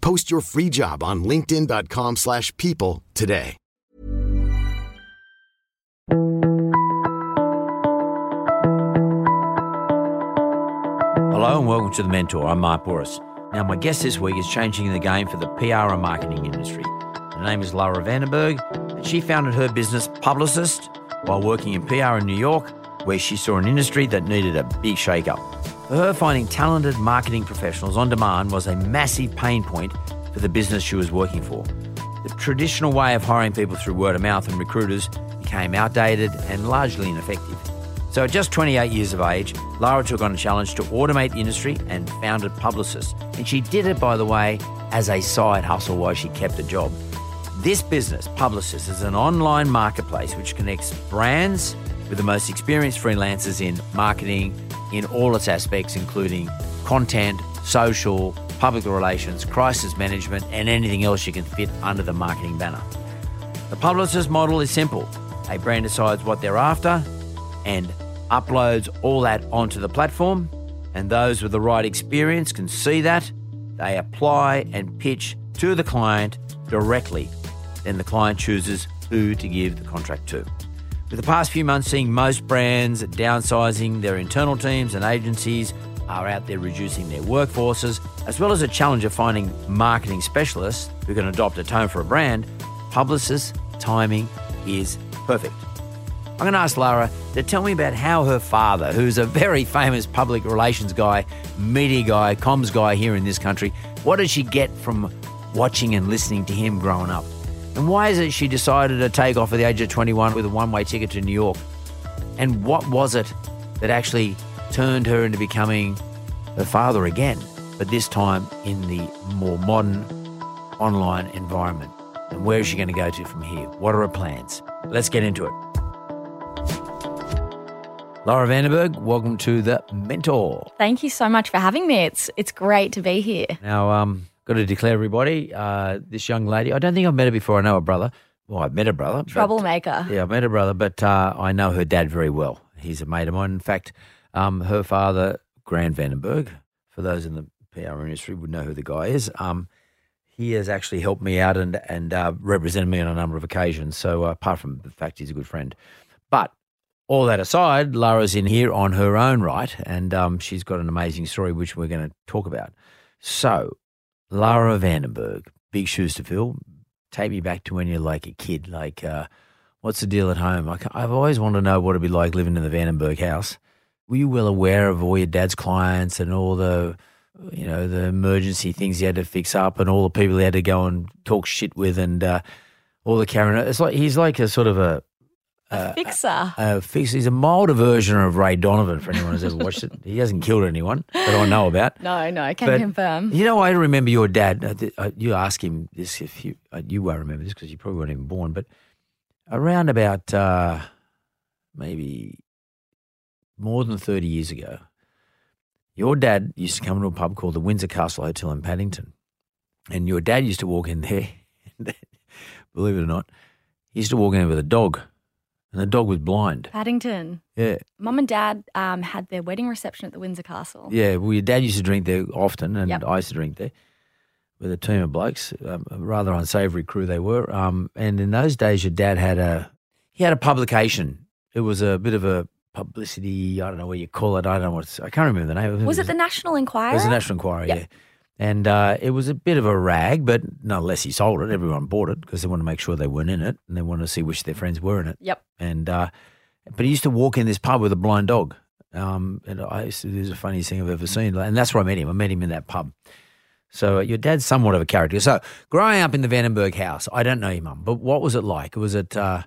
Post your free job on linkedin.com/people slash people today. Hello and welcome to The Mentor. I'm Mark Bouris. Now, my guest this week is changing the game for the PR and marketing industry. Her name is Lara Vandenberg, and she founded her business, Publicist, while working in PR in New York, where she saw an industry that needed a big shake-up. Her, finding talented marketing professionals on demand was a massive pain point for the business she was working for. The traditional way of hiring people through word of mouth and recruiters became outdated and largely ineffective. So at just 28 years of age, Lara took on a challenge to automate the industry and founded Publicist. And she did it, by the way, as a side hustle while she kept a job. This business, Publicist, is an online marketplace which connects brands with the most experienced freelancers in marketing in all its aspects, including content, social, public relations, crisis management, and anything else you can fit under the marketing banner. The Publicist model is simple. A brand decides what they're after and uploads all that onto the platform, and those with the right experience can see that. They apply and pitch to the client directly. Then the client chooses who to give the contract to. With the past few months seeing most brands downsizing their internal teams and agencies are out there reducing their workforces, as well as a challenge of finding marketing specialists who can adopt a tone for a brand, Publicist's timing is perfect. I'm going to ask Lara to tell me about how her father, who's a very famous public relations guy, media guy, comms guy here in this country, what did she get from watching and listening to him growing up? And why is it she decided to take off at the age of 21 with a one way ticket to New York? And what was it that actually turned her into becoming her father again, but this time in the more modern online environment? And where is she going to go to from here? What are her plans? Let's get into it. Lara Vandenberg, welcome to the Mentor. Thank you so much for having me. It's it's great to be here. Now, um, got to declare everybody, uh, this young lady, I don't think I've met her before. I know her brother. Well, I've met her brother. but- Troublemaker. yeah, I've met her brother, but uh, I know her dad very well. He's a mate of mine. In fact, um, her father, Grant Vandenberg, for those in the PR industry would know who the guy is. Um, he has actually helped me out and and uh, represented me on a number of occasions. So uh, apart from the fact he's a good friend, but all that aside, Lara's in here on her own right, and um, she's got an amazing story which we're going to talk about. So, Lara Vandenberg, big shoes to fill. Take me back to when you're like a kid. Like, uh, what's the deal at home? I, I've always wanted to know what it'd be like living in the Vandenberg house. Were you well aware of all your dad's clients and all the, you know, the emergency things he had to fix up and all the people he had to go and talk shit with and uh, all the carrying? It's like he's like a sort of a Fixer. uh, fix. He's a milder version of Ray Donovan for anyone who's ever watched it. He hasn't killed anyone that I know about. no, no, I can But- confirm. You know, I remember your dad. Uh, you ask him this if you uh, you won't remember this because you probably weren't even born. But around about uh, maybe more than thirty years ago, your dad used to come to a pub called the Windsor Castle Hotel in Paddington, and your dad used to walk in there. believe it or not, he used to walk in there with a dog, and the dog was blind. Paddington. Yeah, Mum and Dad um, had their wedding reception at the Windsor Castle. Yeah, well, your dad used to drink there often, and Yep. I used to drink there with a team of blokes. Um, a rather unsavoury crew they were. Um, and in those days, your dad had a he had a publication. It was a bit of a publicity. I don't know what you call it. I don't know what it's, I can't remember the name. Was it the National Inquiry? It Enquirer? was the National Enquirer. Yep. Yeah, And uh, it was a bit of a rag, but nonetheless, he sold it. Everyone bought it because they wanted to make sure they weren't in it and they wanted to see which their friends were in it. Yep. And uh, but he used to walk in this pub with a blind dog. Um, and I used to, it was the funniest thing I've ever seen. And that's where I met him. I met him in that pub. So uh, your dad's somewhat of a character. So growing up in the Vandenberg house, I don't know your mum, but what was it like? Was it uh,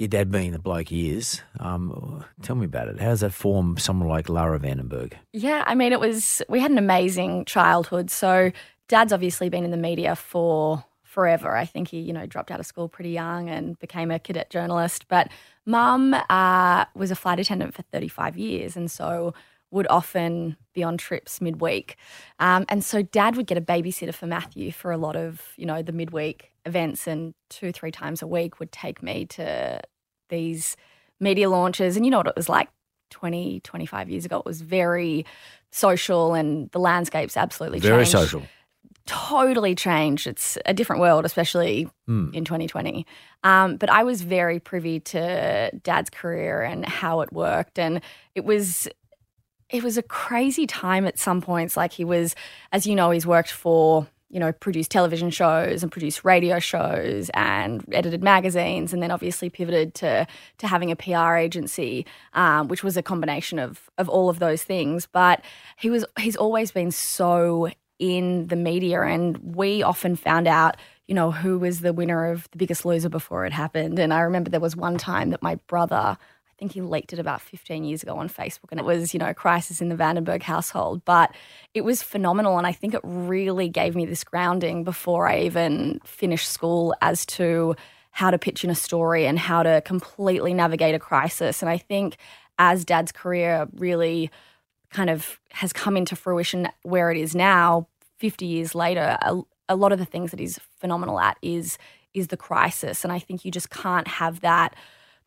your dad being the bloke he is? Um, tell me about it. How does that form someone like Lara Vandenberg? Yeah, I mean, it was, we had an amazing childhood. So, dad's obviously been in the media for forever. I think he, you know, dropped out of school pretty young and became a cadet journalist. But mum uh, was a flight attendant for 35 years. And so, would often be on trips midweek. Um, and so dad would get a babysitter for Matthew for a lot of, you know, the midweek events and two, three times a week would take me to these media launches. And you know what it was like 20, 25 years ago? It was very social and the landscape's absolutely Very changed. social. Totally changed. It's a different world, especially Mm. in 2020. Um, but I was very privy to dad's career and how it worked. And it was it was a crazy time at some points. Like he was, as you know, he's worked for, you know, produced television shows and produced radio shows and edited magazines, and then obviously pivoted to to having a PR agency, um, which was a combination of of all of those things. But he was he's always been so in the media, and we often found out. You know, who was the winner of The Biggest Loser before it happened. And I remember there was one time that my brother, think he leaked it about 15 years ago on Facebook, and it was, you know, crisis in the Vandenberg household. But it was phenomenal, and I think it really gave me this grounding before I even finished school as to how to pitch in a story and how to completely navigate a crisis. And I think as Dad's career really kind of has come into fruition where it is now, 50 years later, a, a lot of the things that he's phenomenal at is is the crisis, and I think you just can't have that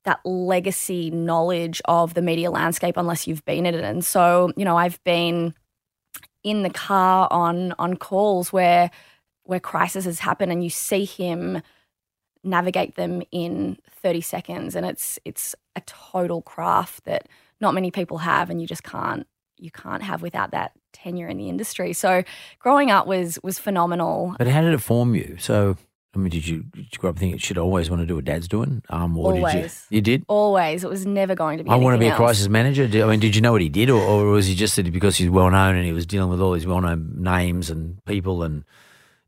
that legacy knowledge of the media landscape unless you've been in it. And so, you know, I've been in the car on on calls where where crisis has happened and you see him navigate them in 30 seconds and it's it's a total craft that not many people have and you just can't you can't have without that tenure in the industry. So growing up was was phenomenal. But how did it form you? So, I mean, did you, did you grow up thinking, you should always want to do what dad's doing? Um, or Always. did you? You did? Always. It was never going to be I want to be a else. crisis manager. Did, I mean, did you know what he did, or, or was he just that because he's well known and he was dealing with all these well known names and people and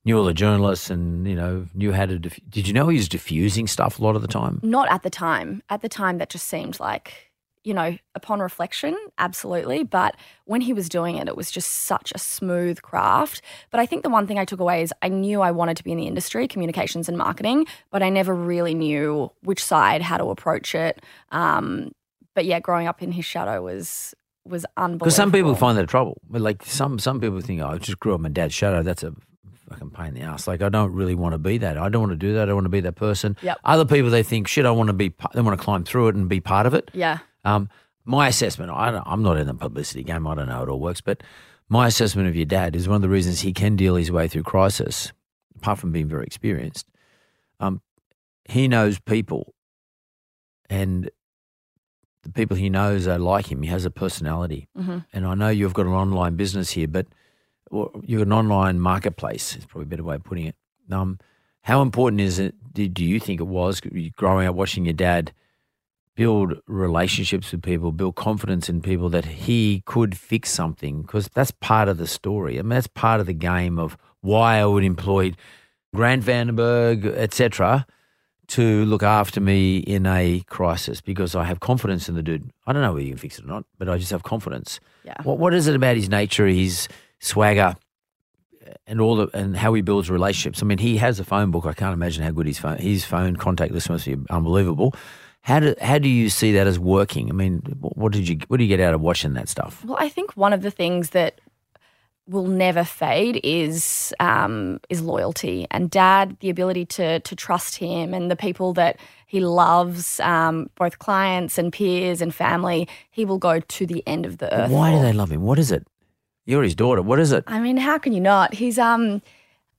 knew all the journalists and you know knew how to? Diff- did you know he was diffusing stuff a lot of the time? Not at the time. At the time, that just seemed like, you know, upon reflection, absolutely. But when he was doing it, it was just such a smooth craft. But I think the one thing I took away is I knew I wanted to be in the industry, communications and marketing, but I never really knew which side, how to approach it. Um, but yeah, growing up in his shadow was was unbelievable. Because some people find that a trouble. But like some some people think, oh, I just grew up in my dad's shadow. That's a fucking pain in the ass. Like I don't really want to be that. I don't want to do that. I don't want to be that person. Yep. Other people they think, shit, I want to be. They want to climb through it and be part of it. Yeah. Um, my assessment, I don't, I'm not in the publicity game. I don't know how it all works, but my assessment of your dad is one of the reasons he can deal his way through crisis, apart from being very experienced. Um, he knows people, and the people he knows are like him. He has a personality, hmm and I know you've got an online business here, but you're an online marketplace. Is probably a better way of putting it. Um, how important is it? Do you think it was growing up watching your dad build relationships with people, build confidence in people that he could fix something? Because that's part of the story. I mean, that's part of the game of why I would employ Grant Vandenberg, etc., to look after me in a crisis because I have confidence in the dude. I don't know whether you can fix it or not, but I just have confidence. Yeah. What What is it about his nature, his swagger, and all the and how he builds relationships? I mean, he has a phone book. I can't imagine how good his phone his phone contact list must be unbelievable. How do how do you see that as working? I mean, what did you what do you get out of watching that stuff? Well, I think one of the things that will never fade is um, is loyalty and dad the ability to to trust him and the people that he loves um, both clients and peers and family he will go to the end of the earth Why do they love him? What is it? You're his daughter. What is it? I mean how can you not he's um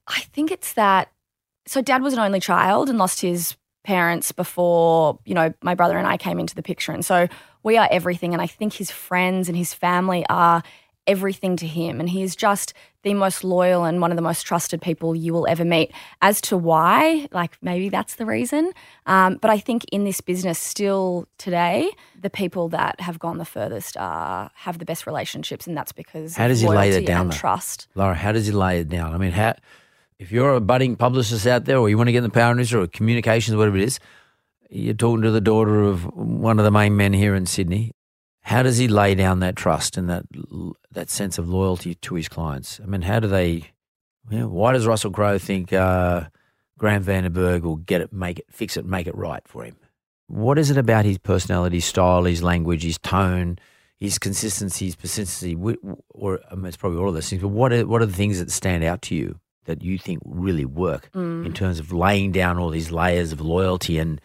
I think it's that so dad was an only child and lost his parents before you know my brother and I came into the picture and so we are everything and I think his friends and his family are everything to him. And he is just the most loyal and one of the most trusted people you will ever meet. As to why, like maybe that's the reason. Um, but I think in this business, still today, the people that have gone the furthest are have the best relationships, and that's because How does he lay loyalty down? and trust. Lara, how does he lay it down? I mean, how if you're a budding publicist out there, or you want to get in the PR industry, or communications, whatever it is, you're talking to the daughter of one of the main men here in Sydney. How does he lay down that trust and that that sense of loyalty to his clients? I mean, how do they? You know, why does Russell Crowe think uh, Graham Vandenberg will get it, make it, fix it, make it right for him? What is it about his personality, style, his language, his tone, his consistency, his persistency, or I mean, it's probably all of those things. But what are what are the things that stand out to you that you think really work mm. in terms of laying down all these layers of loyalty and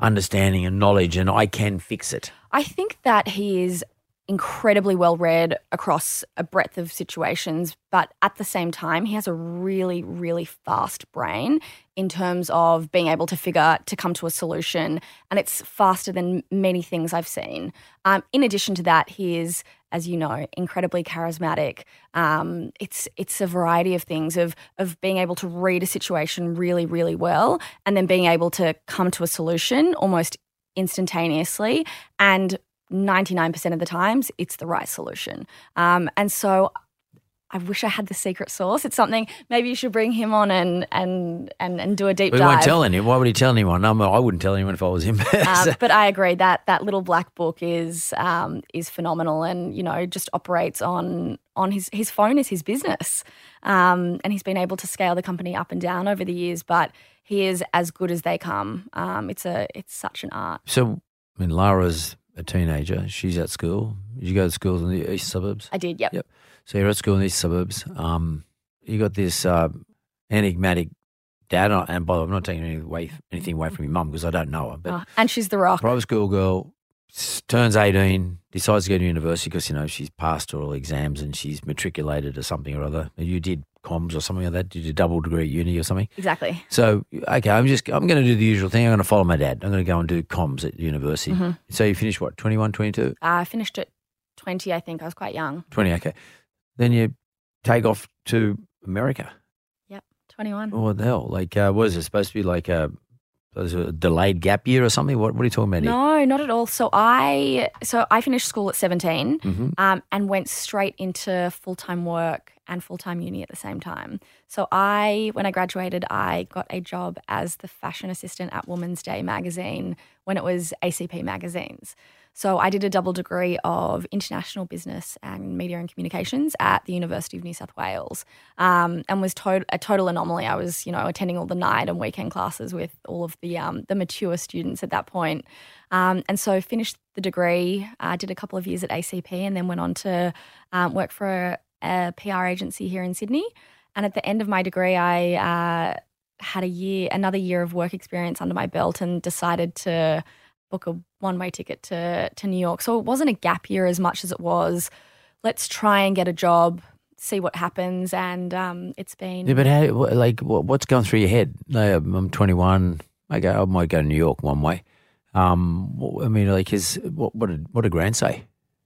understanding and knowledge, and I can fix it. I think that he is incredibly well read across a breadth of situations, but at the same time, he has a really, really fast brain in terms of being able to figure to come to a solution, and it's faster than many things I've seen. Um, in addition to that, he is, as you know, incredibly charismatic. Um, it's it's a variety of things of of being able to read a situation really, really well, and then being able to come to a solution almost instantaneously and 99% of the times it's the right solution um, and so i wish i had the secret sauce it's something maybe you should bring him on and and and, and do a deep We dive won't tell anyone. Why would he tell anyone? No, I wouldn't tell anyone if I was him. um, but I agree that that little black book is um, is phenomenal, and you know just operates on on his his phone is his business, um, and he's been able to scale the company up and down over the years. But he is as good as they come. Um, it's a it's such an art. so, I mean, Lara's a teenager. She's at school. Did you go to school in the east suburbs? I did, yep. Yep. So you're at school in these suburbs. Um, you got this uh, enigmatic dad, and- and by the way, I'm not taking anything away, anything away from your mum because I don't know her, but Oh, and she's the rock. private school girl turns 18, decides to go to university because you know she's passed all exams and she's matriculated or something or other. You did comms or something like that. Did you double degree at uni or something? Exactly. So okay, I'm just I'm going to do the usual thing. I'm going to follow my dad. I'm going to go and do comms at university. Mm-hmm. So you finished what 21, 22? I finished at twenty. I think I was quite young. 20, okay. Then you take off to America. Yep, twenty one. What the hell? Like, uh, what is it supposed to be like a, a delayed gap year or something? What, what are you talking about here? No, not at all. So I so I finished school at 17 Mhm. um, and went straight into full time work and full time uni at the same time. So I, when I graduated, I got a job as the fashion assistant at Woman's Day magazine when it was ACP magazines. So I did a double degree of international business and media and communications at the University of New South Wales, um, and was to- a total anomaly. I was, you know, attending all the night and weekend classes with all of the um, the mature students at that point, um, and so finished the degree. uh, did a couple of years at ACP, and then went on to um, work for a, PR agency here in Sydney. And at the end of my degree, I uh, had a year, another year of work experience under my belt, and decided to book a one way ticket to to New York. So it wasn't a gap year as much as it was. Let's try and get a job, see what happens, and um, it's been Yeah, but how, like, what's going through your head? I'm 21. I go, I might go to New York one way. Um, I mean, like, his what? What did what did Grant say?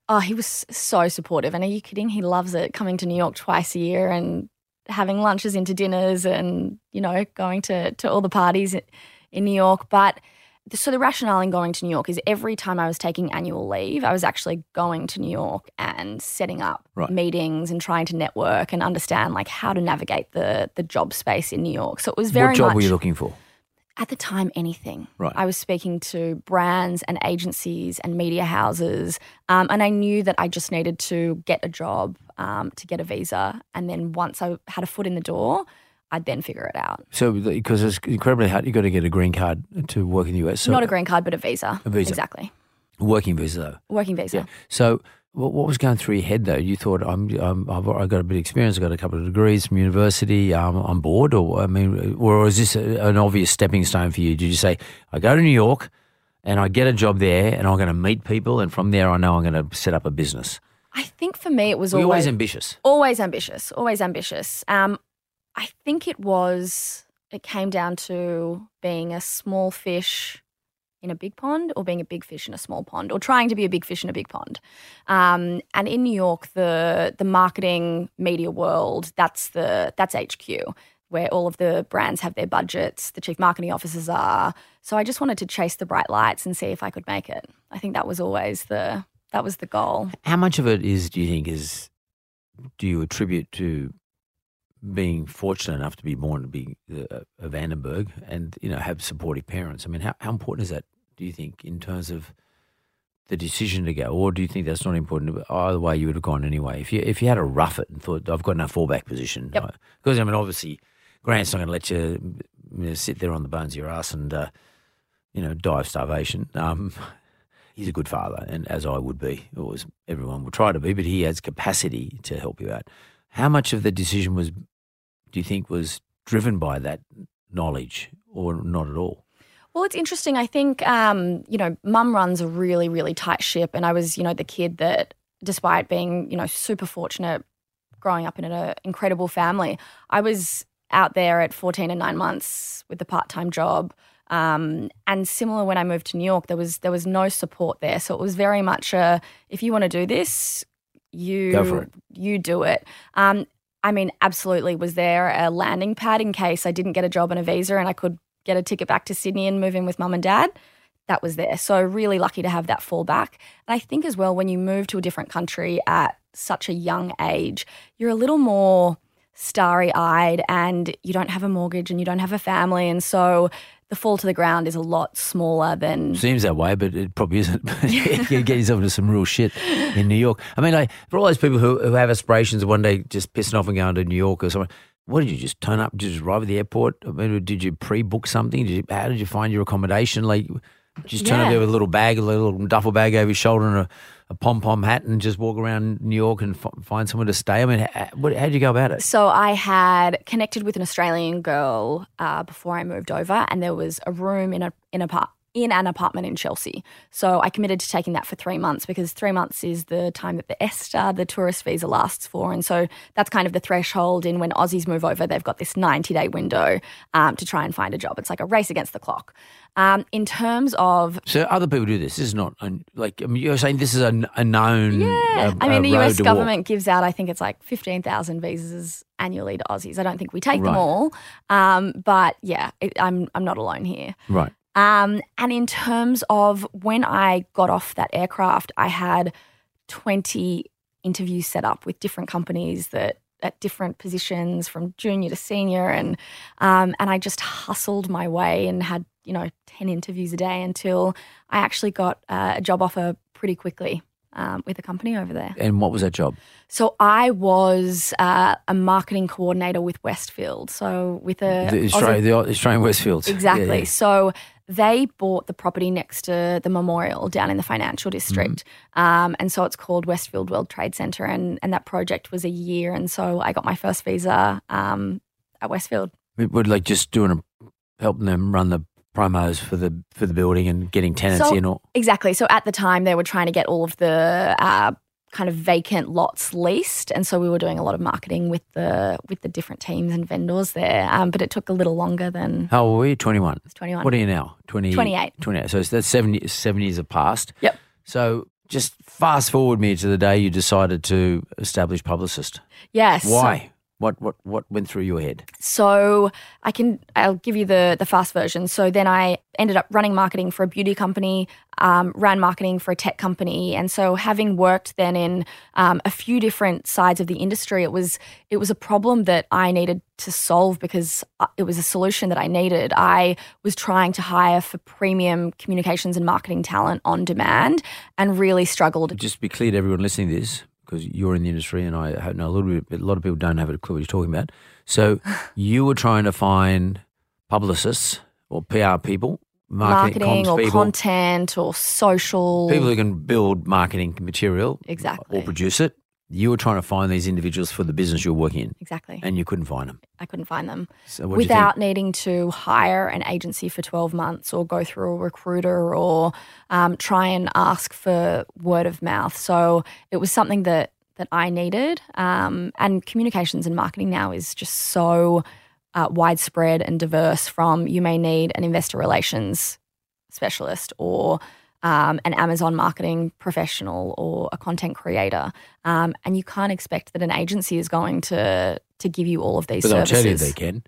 Oh, he was so supportive. And are you kidding? He loves it coming to New York twice a year and having lunches into dinners and, you know, going to, to all the parties in- New York. But so the rationale in going to New York is every time I was taking annual leave, I was actually going to New York and setting up Right. meetings and trying to network and understand like how to navigate the the job space in New York. So it was very what job much were you looking for? At the time anything. Right. I was speaking to brands and agencies and media houses, um, and I knew that I just needed to get a job um, to get a visa, and then once I had a foot in the door, I'd then figure it out. So, because it's incredibly hard, you've got to get a green card to work in the US. So Not a green card, but a visa. A visa. Exactly. working visa though. Working visa. Yeah. So, what, what was going through your head though? You thought, I'm, I'm I've, I've got a bit of experience. I've got a couple of degrees from university. Um, I'm bored, or I mean, or is this a, an obvious stepping stone for you? Did you say, I go to New York and I get a job there, and I'm going to meet people, and from there I know I'm going to set up a business? I think for me, it was always always ambitious. always ambitious always ambitious um i think it was it came down to being a small fish in a big pond or being a big fish in a small pond or trying to be a big fish in a big pond. Um, and in New York, the the marketing media world that's the that's HQ where all of the brands have their budgets, the chief marketing officers are. So I just wanted to chase the bright lights and see if I could make it. I think that was always the that was the goal. How much of it is do you think is do you attribute to being fortunate enough to be born to be uh, a Vandenberg and you know have supportive parents? I mean, how, how important is that? Do you think in terms of the decision to go, or do you think that's not important? Either way, you would have gone anyway. If you if you had a rough it and thought I've got enough fallback position, Yep. because I mean obviously Grant's not going to let you, you know, sit there on the bones of your ass and uh, you know die of starvation. Um, he's a good father, and as I would be, or as everyone would try to be, but he has capacity to help you out. How much of the decision was, do you think, was driven by that knowledge, or not at all? Well, it's interesting. I think, um, you know, mum runs a really, really tight ship. And I was, you know, the kid that, despite being, you know, super fortunate growing up in an incredible family, I was out there at 14 and nine months with a part time job. Um, and similar when I moved to New York, there was there was no support there. So it was very much a if you want to do this, you Go for it. you do it. Um, I mean, absolutely. Was there a landing pad in case I didn't get a job and a visa and I could get a ticket back to Sydney and move in with mum and dad? That was there. So, really lucky to have that fallback. And I think as well, when you move to a different country at such a young age, you're a little more starry eyed and you don't have a mortgage and you don't have a family. And so, the fall to the ground is a lot smaller than Seems that way, but it probably isn't. you can get yourself into some real shit in New York. I mean, like for all those people who, who have aspirations of one day just pissing off and going to New York or something. What did you just turn up? Did you just arrive at the airport? I mean, did you pre-book something? Did you, how did you find your accommodation? Like, just turn up there with a little bag, a little duffel bag over your shoulder, and a, a pom pom hat, and just walk around New York and f- find somewhere to stay. I mean, how, did you go about it? So I had connected with an Australian girl uh, before I moved over, and there was a room in a in a par- in an apartment in Chelsea. So I committed to taking that for three months because three months is the time that the ESTA, the tourist visa, lasts for, and so that's kind of the threshold. In when Aussies move over, they've got this ninety day window um, to try and find a job. It's like a race against the clock. Um, in terms of So other people do this. This is not un- like I mean, you're saying this is a, a known. Yeah, uh, I mean, the US to walk. government gives out, I think it's like 15,000 visas annually to Aussies. I don't think we take them all. Um, but yeah, it, I'm, I'm not alone here. Right. Um, and in terms of when I got off that aircraft, I had 20 interviews set up with different companies that at different positions from junior to senior and um, and I just hustled my way and had you know 10 interviews a day until I actually got uh, a job offer pretty quickly um, with a company over there. And what was that job? So I was uh, a marketing coordinator with Westfield. So with a The Aussie- Australian, the Australian Westfields. Exactly. Yeah, yeah. So they bought the property next to the memorial down in the financial district. Mm-hmm. Um, and so it's called Westfield World Trade Center. And, and that project was a year. And so I got my first visa um, at Westfield. We would like just doing a, helping them run the promos for the for the building and getting tenants So- in. Or Exactly. So at the time, they were trying to get all of the uh, kind of vacant lots leased, and so we were doing a lot of marketing with the with the different teams and vendors there. Um, but it took a little longer than how old were you? Twenty one. twenty one. What are you now? 20, 28. 28. So that's seven, seven years have passed. Yep. So just fast forward me to the day you decided to establish Publicist. Yes. so- Why? What what what went through your head? So I can I'll give you the the fast version. So then I ended up running marketing for a beauty company, um, ran marketing for a tech company, and so having worked then in um, a few different sides of the industry, it was it was a problem that I needed to solve because uh, it was a solution that I needed. I was trying to hire for premium communications and marketing talent on demand, and really struggled. Just be clear to everyone listening to this, because you're in the industry and I know a little bit, but a lot of people don't have a clue what you're talking about. So you were trying to find publicists or PR people, marketing, Marketing or people, content or social. people who can build marketing material Exactly. or produce it. You were trying to find these individuals for the business you're working in, exactly. and you couldn't find them. I couldn't find them. So what do you think? without needing to hire an agency for 12 months or go through a recruiter or um, try and ask for word of mouth. So it was something that that I needed. Um, and communications and marketing now is just so uh, widespread and diverse. From you may need an investor relations specialist or um, an Amazon marketing professional or a content creator, um, and you can't expect that an agency is going to to give you all of these But they'll tell you they can.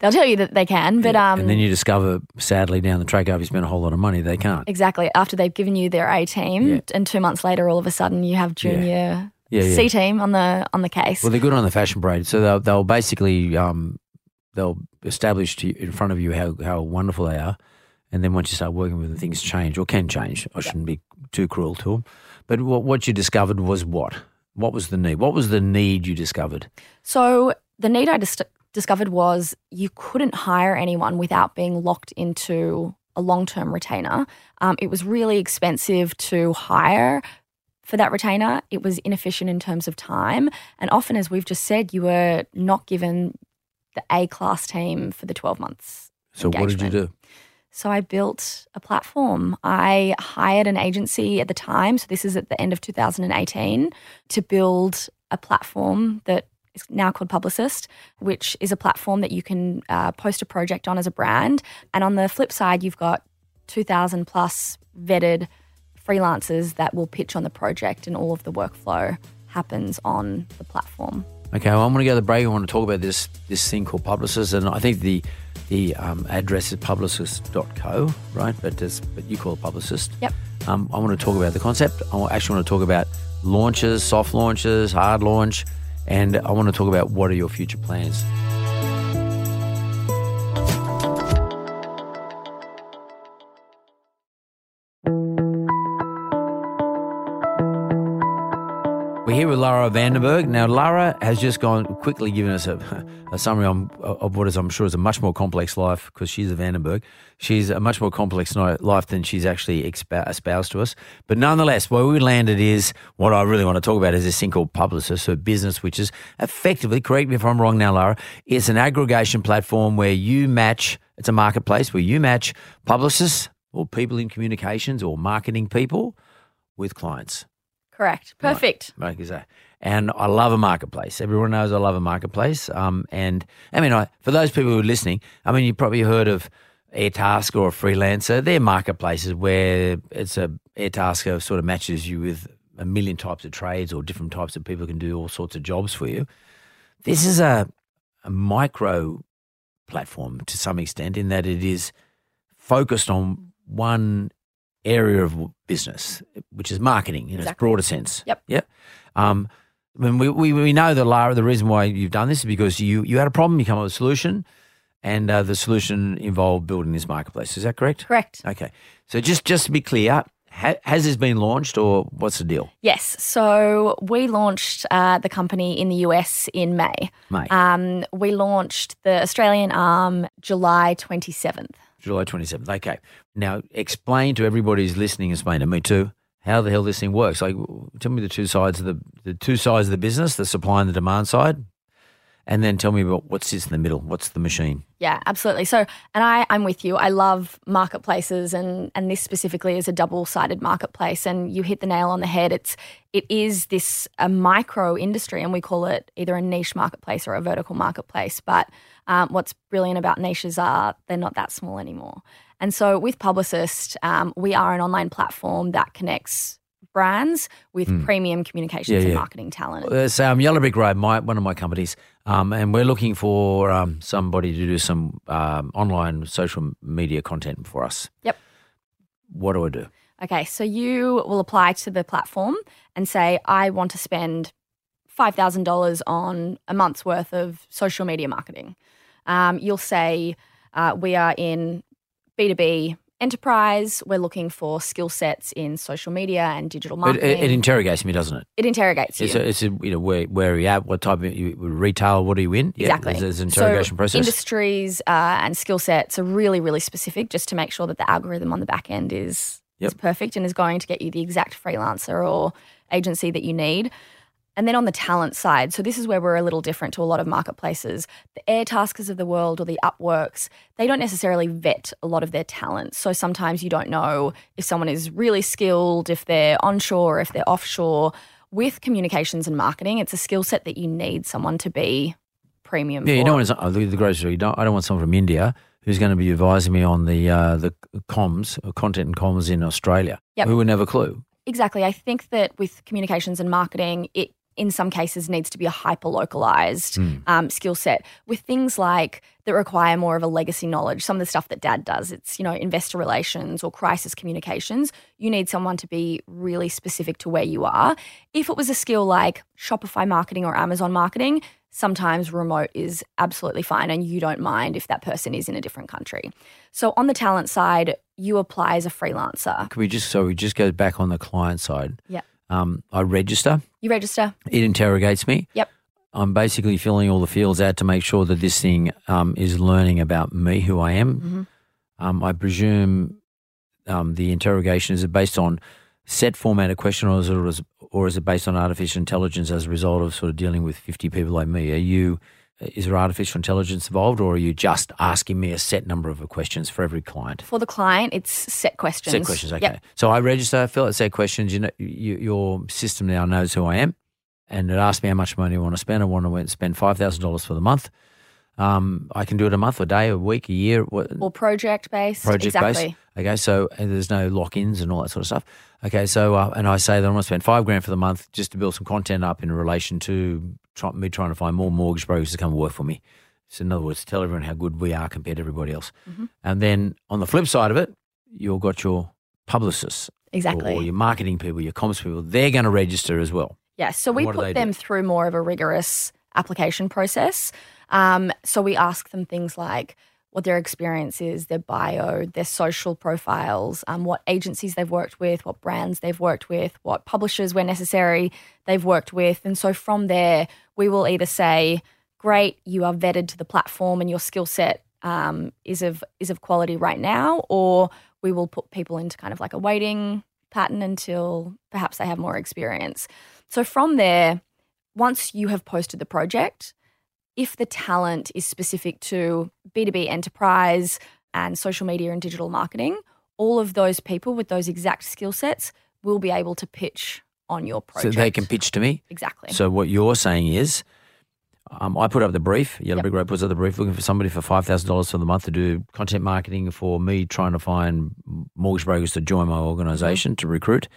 They'll tell you that they can, but um, and then you discover, sadly, down the track after you spent a whole lot of money, they can't. exactly after they've given you their A team, Yeah. and two months later, all of a sudden you have junior Yeah, yeah. C team on the on the case. Well, they're good on the fashion parade, so they'll, they'll basically um, they'll establish to you, in front of you how, how wonderful they are, and then once you start working with them, things change or can change. I shouldn't be too cruel to them, but what what you discovered was what? What was the need? What was the need you discovered? So the need I dis- discovered was you couldn't hire anyone without being locked into a long term retainer. Um, it was really expensive to hire for that retainer. It was inefficient in terms of time. And often, as we've just said, you were not given the A class team for the 12 months. So what did you do? So I built a platform. I hired an agency at the time. So this is at the end of 2018 to build a platform that is now called Publicist, which is a platform that you can uh, post a project on as a brand. And on the flip side, you've got 2,000 plus vetted freelancers that will pitch on the project, and all of the workflow happens on the platform. Okay, well, I'm going to go to the break. I want to talk about this this thing called Publicist, and I think the the um, address is publicist.co, right? But but you call it Publicist. Yep. Um, I want to talk about the concept. I actually want to talk about launches, soft launches, hard launch, and I want to talk about what are your future plans. With Lara Vandenberg. Now, Lara has just gone quickly given us a, a summary on, of what is, I'm sure, is a much more complex life because she's a Vandenberg. She's a much more complex life than she's actually espoused to us. But nonetheless, where we landed is what I really want to talk about is this thing called Publicist, so business, which is effectively, correct me if I'm wrong now, Lara, it's an aggregation platform where you match, it's a marketplace where you match publicists or people in communications or marketing people with clients. Correct. Perfect. Right. And I love a marketplace. Everyone knows I love a marketplace. Um, and I mean, I, for those people who are listening, I mean, you've probably heard of Airtasker or Freelancer. They're marketplaces where it's a Airtasker sort of matches you with a million types of trades or different types of people can do all sorts of jobs for you. This is a, a micro platform to some extent in that it is focused on one area of business, which is marketing in its broader sense. Yep. Yep. Um, I mean, we, we, we know that Lara, the reason why you've done this is because you, you had a problem, you come up with a solution, and uh, the solution involved building this marketplace. Is that correct? Correct. Okay. So just just to be clear, ha- has this been launched or what's the deal? Yes. So we launched uh, the company in the US in May. May. Um, we launched the Australian arm July 27th. July 27th. Okay. Now, explain to everybody who's listening, explain to me too, how the hell this thing works. Like, tell me the two sides of the, the two sides of the business, the supply and the demand side, and then tell me about what sits in the middle. What's the machine? Yeah, absolutely. So, and I, I'm with you. I love marketplaces, and and this specifically is a double-sided marketplace. And you hit the nail on the head. It's it is this a micro industry, and we call it either a niche marketplace or a vertical marketplace. But um, what's brilliant about niches are they're not that small anymore. And so, with Publicist, um, we are an online platform that connects brands with premium communications Hmm. Yeah, and marketing talent. It's um, Yellow Brick Road, my, one of my companies, um, and we're looking for um, somebody to do some um, online social media content for us. Yep. What do I do? Okay, so you will apply to the platform and say, I want to spend $5,000 on a month's worth of social media marketing. Um, you'll say, uh, we are in B2B enterprise. We're looking for skill sets in social media and digital marketing. it, it interrogates me, doesn't it? It interrogates you. It's a, it's a, you know where where are you at? What type of you, retail? What are you in? Exactly. There's, there's an interrogation so process. Industries uh, and skill sets are really, really specific just to make sure that the algorithm on the back end is, is perfect and is going to get you the exact freelancer or agency that you need. And then on the talent side, so this is where we're a little different to a lot of marketplaces. The Airtaskers of the world or the Upworks, they don't necessarily vet a lot of their talent. So sometimes you don't know if someone is really skilled, if they're onshore, or if they're offshore. With communications and marketing, it's a skill set that you need someone to be premium yeah, you for. don't want to, at the grocery. You don't, I don't want someone from India who's going to be advising me on the uh, the comms, uh, content and comms in Australia. Yep. Who would have a clue? Exactly. I think that with communications and marketing, it in some cases needs to be a hyper localized um, skill set. With things like that require more of a legacy knowledge, some of the stuff that dad does, it's, you know, investor relations or crisis communications, you need someone to be really specific to where you are. If it was a skill like Shopify marketing or Amazon marketing, sometimes remote is absolutely fine and you don't mind if that person is in a different country. So on the talent side, you apply as a freelancer. Can we just so we just go back on the client side? Yeah. Um, I register. You register. It interrogates me. Yep. I'm basically filling all the fields out to make sure that this thing um, is learning about me, who I am. Mhm. Um, I presume um, the interrogation is it based on set formatted question, or is it, or is it based on artificial intelligence as a result of sort of dealing with 50 people like me? Are you is there artificial intelligence involved, or are you just asking me a set number of questions for every client? For the client, it's set questions. Set questions, okay. Yep. So I register, fill out set questions. You know, you, your system now knows who I am, and it asks me how much money I want to spend. I want to spend five thousand dollars for the month. Um, I can do it a month, a day, a week, a year, Or project based. project exactly. based. Okay, so there's no lock-ins and all that sort of stuff. Okay, so uh, and I say that I'm going to spend five grand for the month just to build some content up in relation to try, me trying to find more mortgage brokers to come and work for me. So in other words, tell everyone how good we are compared to everybody else. Mm-hmm. And then on the flip side of it, you've got your publicists Exactly. or your marketing people, your comms people. They're going to register as well. Yes. So And we do put do? them through more of a rigorous application process. Um, so we ask them things like what their experience is, their bio, their social profiles, um, what agencies they've worked with, what brands they've worked with, what publishers, where necessary, they've worked with. And so from there, we will either say, great, you are vetted to the platform and your skill set um, is of is of quality right now, or we will put people into kind of like a waiting pattern until perhaps they have more experience. So from there, once you have posted the project, if the talent is specific to B2B enterprise and social media and digital marketing, all of those people with those exact skill sets will be able to pitch on your project. So they can pitch to me. Exactly. So what you're saying is, um, I put up the brief. Yellow Yep. Brick Road puts up the brief, looking for somebody for five thousand dollars for the month to do content marketing for me, trying to find mortgage brokers to join my organization Mm-hmm. to recruit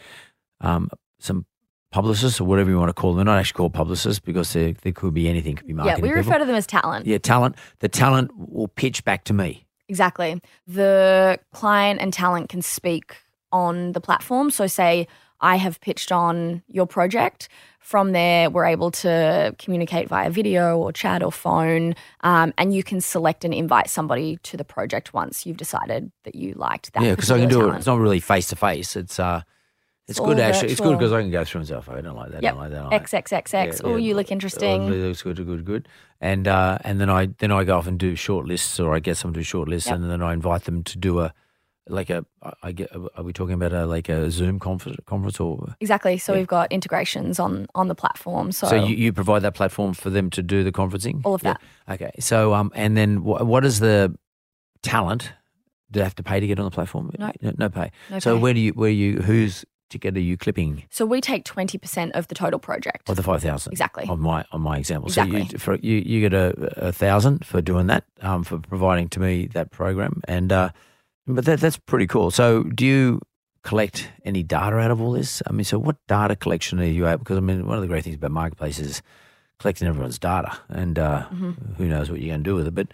um, some publicists or whatever you want to call them. They're not actually called publicists because they they could be anything. Could be marketing. yeah, we people. refer to them as talent. yeah, talent. The talent will pitch back to me. Exactly. The client and talent can speak on the platform. So, say I have pitched on your project. From there, we're able to communicate via video or chat or phone, um, and you can select and invite somebody to the project once you've decided that you liked that. yeah, because I can do particular it. It's not really face to face. It's uh, it's, good all actually. It's good because I can go through and say, "Oh, I don't like that. I don't like that. I like that." XXXX. Oh, you look Oh, interesting. it looks good, good, good. And uh, and then I then I go off and do short lists, or I get someone to do short lists, Yep. and then I invite them to do a like a. I get. Are we talking about a like a Zoom conference, conference or? Exactly. So Yeah. we've got integrations on on the platform. So, So, you, you provide that platform for them to do the conferencing. All of Yeah. Okay. So um, and then wh- what is the talent? Do they have to pay to get on the platform? No. no, pay. No so pay. where do you where you ticket are you clipping? so we take twenty percent of the total project. Of the five thousand, Exactly. On my on my example, so Exactly. you for you you get a, a thousand for doing that, um, for providing to me that program, and uh, but that that's pretty cool. So do you collect any data out of all this? I mean, so what data collection are you at? Because I mean, one of the great things about marketplace is collecting everyone's data, and uh, Mm-hmm. who knows what you're going to do with it, but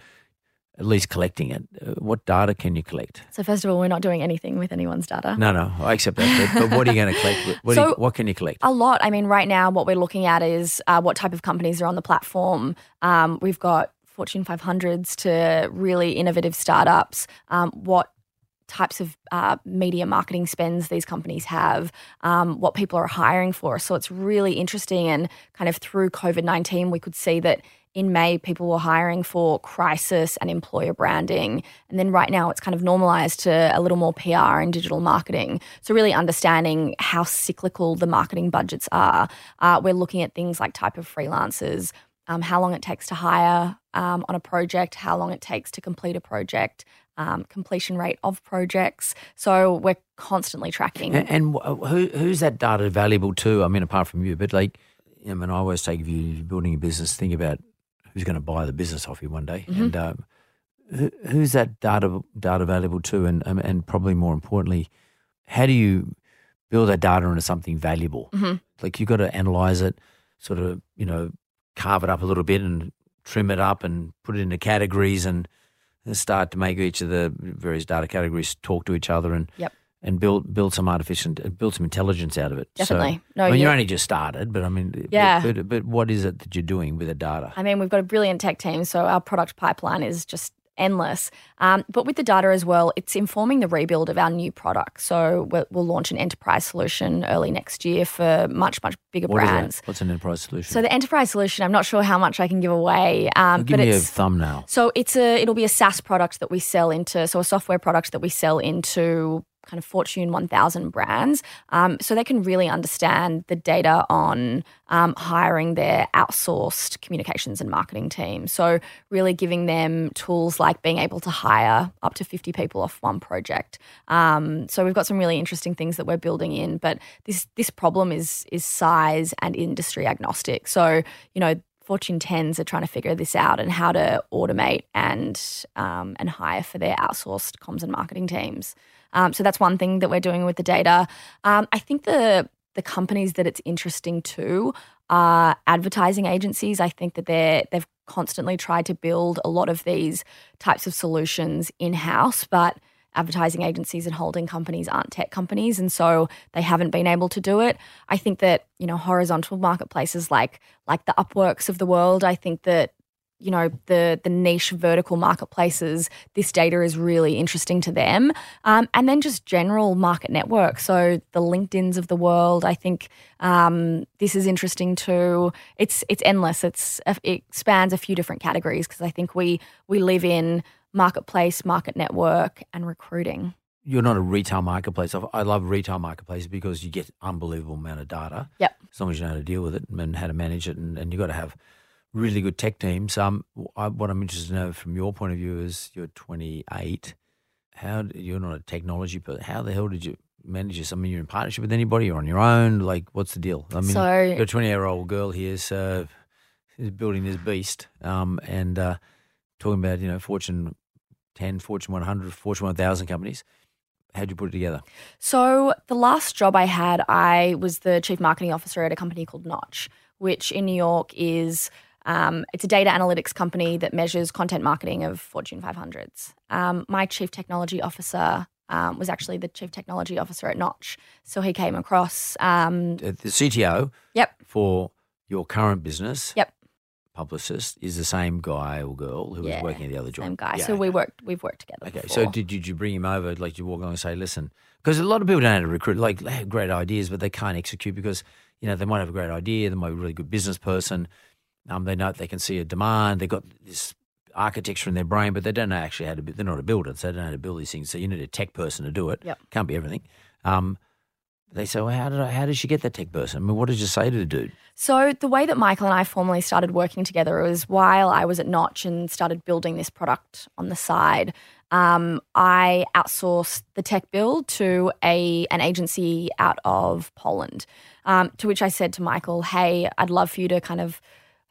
at least collecting it. Uh, what data can you collect? So first of all, we're not doing anything with anyone's data. No, no, I accept that. But, but what are you going to collect? What, do you, So- what can you collect? A lot. I mean, right now, what we're looking at is uh, what type of companies are on the platform. Um, we've got Fortune 500s to really innovative startups. Um, what types of uh, media marketing spends these companies have, um, what people are hiring for. So it's really interesting. And kind of through COVID 19, we could see that in May, people were hiring for crisis and employer branding. And then right now, it's kind of normalized to a little more PR and digital marketing. So, really understanding how cyclical the marketing budgets are. Uh, we're looking at things like type of freelancers, um, how long it takes to hire um, on a project, how long it takes to complete a project, um, completion rate of projects. So, we're constantly tracking. And, and who who's that data valuable to? I mean, apart from you, but like, I mean, I always take if you're building a business, think about who's going to buy the business off you one day, Mm-hmm. and um, who, who's that data data valuable to, and um, and probably more importantly, how do you build that data into something valuable? Mhm. Like you've got to analyze it, sort of you know carve it up a little bit and trim it up and put it into categories and start to make each of the various data categories talk to each other and Yep. And build build some artificial build some intelligence out of it. So, Definitely. No, I mean, you- you're only just started, but I mean, Yeah. But, but what is it that you're doing with the data? I mean, we've got a brilliant tech team, so our product pipeline is just endless. Um, but with the data as well, it's informing the rebuild of our new product. So we'll, we'll launch an enterprise solution early next year for much, much bigger What brands. What's an enterprise solution? So the enterprise solution, I'm not sure how much I can give away, um, Give but me a thumbnail. so it's a it'll be a SaaS product that we sell into, so a software product that we sell into kind of Fortune 1000 brands, um, so they can really understand the data on um, hiring their outsourced communications and marketing team. So really giving them tools like being able to hire up to 50 people off one project. Um, so we've got some really interesting things that we're building in, but this this problem is is size and industry agnostic. So you know Fortune 10s are trying to figure this out and how to automate and um, and hire for their outsourced comms and marketing teams. Um, so that's one thing that we're doing with the data. Um, I think the the companies that it's interesting to are advertising agencies. I think that they're they've constantly tried to build a lot of these types of solutions in house, but advertising agencies and holding companies aren't tech companies and so they haven't been able to do it i think that you know horizontal marketplaces like like the upworks of the world i think that you know the the niche vertical marketplaces this data is really interesting to them um, and then just general market network so the linkedins of the world i think um, this is interesting too it's it's endless it's it spans a few different categories because i think we we live in marketplace market network and recruiting You're not a retail marketplace. I love retail marketplaces because you get unbelievable amount of data. Yep. As long as you know how to deal with it and how to manage it, and, and you've got to have really good tech teams. Um, I, what I'm interested to know from your point of view is you're 28. How you're not a technology, but how the hell did you manage this? I mean, you're in partnership with anybody? You're on your own? Like, what's the deal? I mean, So- you're a 20 year old girl here, so building this beast, um, and uh, talking about you know Fortune 10, Fortune 100, Fortune 1000 companies. How'd you put it together? So the last job I had, I was the chief marketing officer at a company called Knotch, which in New York is um, it's a data analytics company that measures content marketing of Fortune 500s. Um, my chief technology officer um, was actually the chief technology officer at Knotch, so he came across. Um, Uh, The CTO yep, for your current business, Yep. publicist, is the same guy or girl who Yeah, was working at the other job. same guy. Yeah, so we worked. We've worked together. Okay, before. so did you, did you bring him over? Like you walk along and say, "Listen," because a lot of people don't know how to recruit. Like they have great ideas, but they can't execute because you know they might have a great idea, they might be a really good business person. Um, they know they can see a demand. They've got this architecture in their brain, but they don't know actually how to. They're not a builder, so they don't know how to build these things. So you need a tech person to do it. Yep. Can't be everything. Um, they say, "Well, how did I, how did she get that tech person? I mean, what did you say to the dude?" So the way that Michael and I formally started working together was while I was at Knotch and started building this product on the side. Um, I outsourced the tech build to a an agency out of Poland. Um, to which I said to Michael, "Hey, I'd love for you to kind of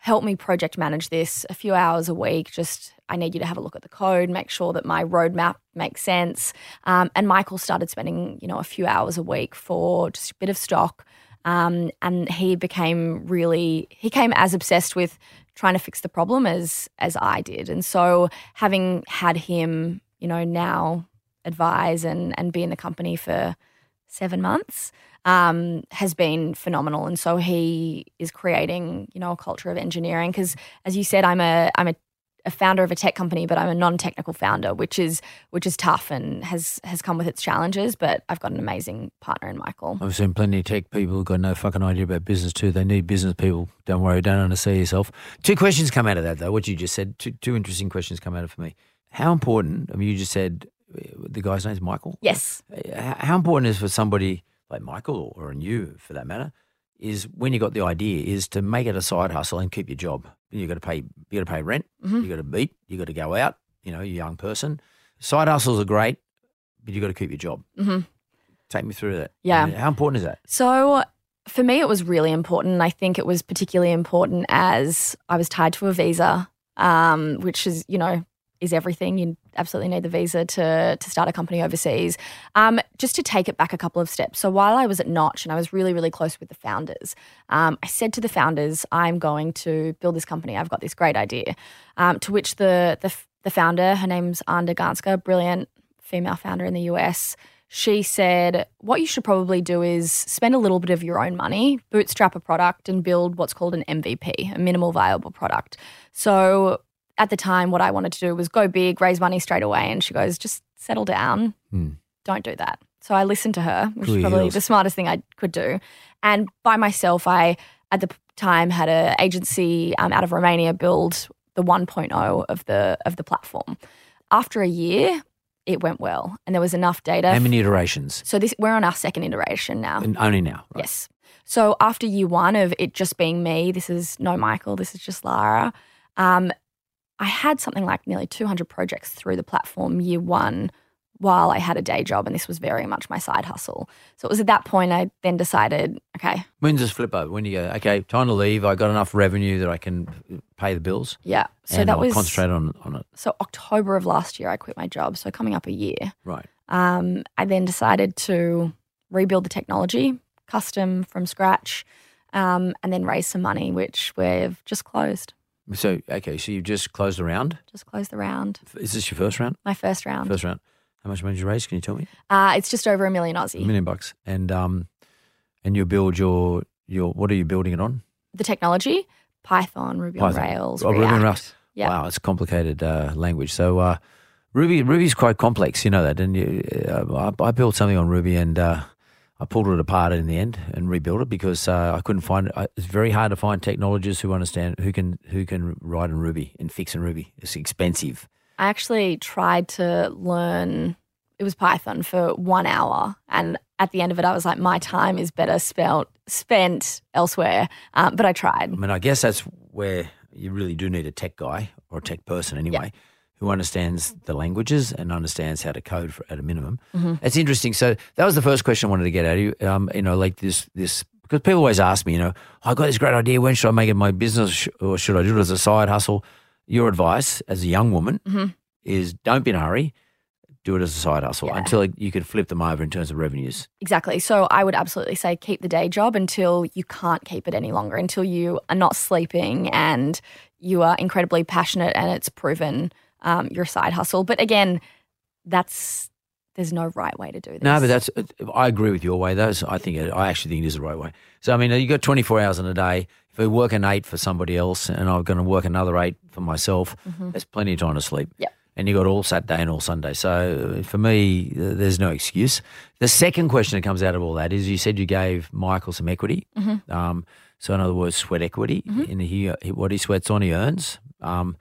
help me project manage this a few hours a week. Just I need you to have a look at the code, make sure that my roadmap makes sense." Um, and Michael started spending, you know, a few hours a week for just a bit of stock. Um, and he became really he came as obsessed with trying to fix the problem as as I did. And so having had him, you know, now advise and and be in the company for seven months um, has been phenomenal. And so he is creating, you know, a culture of engineering. Because as you said, I'm a I'm a, a founder of a tech company, but I'm a non-technical founder, which is which is tough and has has come with its challenges. But I've got an amazing partner in Michael. I've seen plenty of tech people who've got no fucking idea about business too. They need business people. Don't worry, don't undersell yourself. Two questions come out of that though. What you just said, two, two interesting questions come out of for me. How important? I mean, you just said the guy's name's Michael. Yes. How important is for somebody like Michael or, or you for that matter is when you got the idea is to make it a side hustle and keep your job. You got to pay. You got to pay rent. You got to beat. You got to go out. You know, you're a young person. Side hustles are great, but you got to keep your job. hmm Take me through that. Yeah. I mean, how important is that? So for me, it was really important. I think it was particularly important as I was tied to a visa, um, which is, you know, is everything. You absolutely need the visa to to start a company overseas. Um, just to take it back a couple of steps. So while I was at Knotch and I was really really close with the founders, um, I said to the founders, "I'm going to build this company. I've got this great idea." Um, to which the the the founder, her name's Anda Gansca, brilliant female founder in the US she said, What you should probably do is spend a little bit of your own money, bootstrap a product, and build what's called an MVP, a minimal viable product. So at the time, what I wanted to do was go big, raise money straight away. And she goes, Just settle down. Hmm. Don't do that. So I listened to her, which Cool is probably heels. the smartest thing I could do. And by myself, I, at the time, had an agency um, out of Romania build the 1.0 of the of the platform. After a year, it went well, and there was enough data. How many iterations? So this we're on our second iteration now. And only now. Right? Yes. So after year one of it just being me, this is no Michael, this is just Lara. Um, I had something like nearly 200 projects through the platform year one while I had a day job, and this was very much my side hustle. So it was at that point I then decided, okay, When does this flip over? When do you go, okay, time to leave. I got enough revenue that I can pay the bills. yeah. So and that I'll was concentrate on, on it. so October of last year I quit my job. So coming up a year. Right. Um, I then decided to rebuild the technology, custom from scratch, um, and then raise some money, which we've just closed. So, okay, so you've just closed the round. Just closed the round. Is this your first round? My first round. First round. How much money did you raise? Can you tell me? Uh, it's just over a million A Aussie. million bucks. And um, and you build your your what are you building it on? The technology, Python, Ruby on Rails, Oh, Ruby on Rails. Yeah. Wow, it's complicated uh, language. So uh, Ruby Ruby's quite complex. You know that, and you, uh, I, I built something on Ruby and. I pulled it apart in the end and rebuilt it because uh, I couldn't find. I- It's very hard to find technologists who understand who can who can write in Ruby and fix in Ruby. It's expensive. I actually tried to learn. It was Python for one hour, and at the end of it, I was like, my time is better spelt spent elsewhere. Um, but I tried. I mean, I guess that's where you really do need a tech guy or a tech person anyway, who understands the languages and understands how to code for, at a minimum. Mm-hmm. It's interesting. So that was the first question I wanted to get at you. Um, you know, like this, this because people always ask me, you know, "Oh, I got this great idea. When should I make it my business, or should I do it as a side hustle? Your advice as a young woman Mm-hmm. is don't be in a hurry. Do it as a side hustle Yeah. until you can flip them over in terms of revenues. Exactly. So I would absolutely say keep the day job until you can't keep it any longer, until you are not sleeping and you are incredibly passionate and it's proven um, your side hustle. But again, that's there's no right way to do this. No, but that's I agree with your way. Those I think I actually think it is the right way. So I mean, you got twenty four hours in a day. If I work an eight for somebody else, and I'm going to work another eight for myself, there's plenty of time to sleep. Yep. And you got all Saturday and all Sunday. So for me, there's no excuse. The second question that comes out of all that is, you said you gave Michael some equity. Um, so in other words, sweat equity. In he, he what he sweats on, he earns. Um,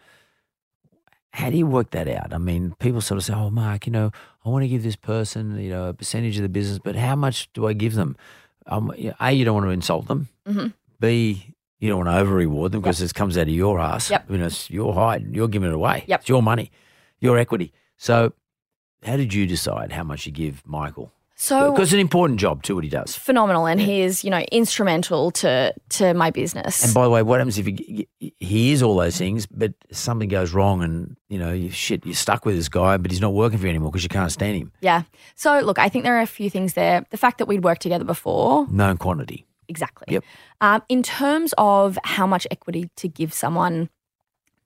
how do you work that out? I mean, people sort of say, "Oh, Mark, you know, I want to give this person, you know, a percentage of the business, but how much do I give them?" Um, you a, you don't want to insult them. Mhm. B, you don't want to over reward them because this comes out of your ass. Yep. You know, it's your hide. You're giving it away. Yep. It's your money, your equity. So, how did you decide how much you give Michael? So Because it's an important job too, what he does. phenomenal, and he is you know instrumental to to my business. And by the way, what happens if he, he is all those things, but something goes wrong and, you know, you, shit, you're stuck with this guy, but he's not working for you anymore because you can't stand him? yeah. So look, I think there are a few things there. The fact that we'd worked together before, Known quantity. Exactly. Yep. Um, in terms of how much equity to give someone,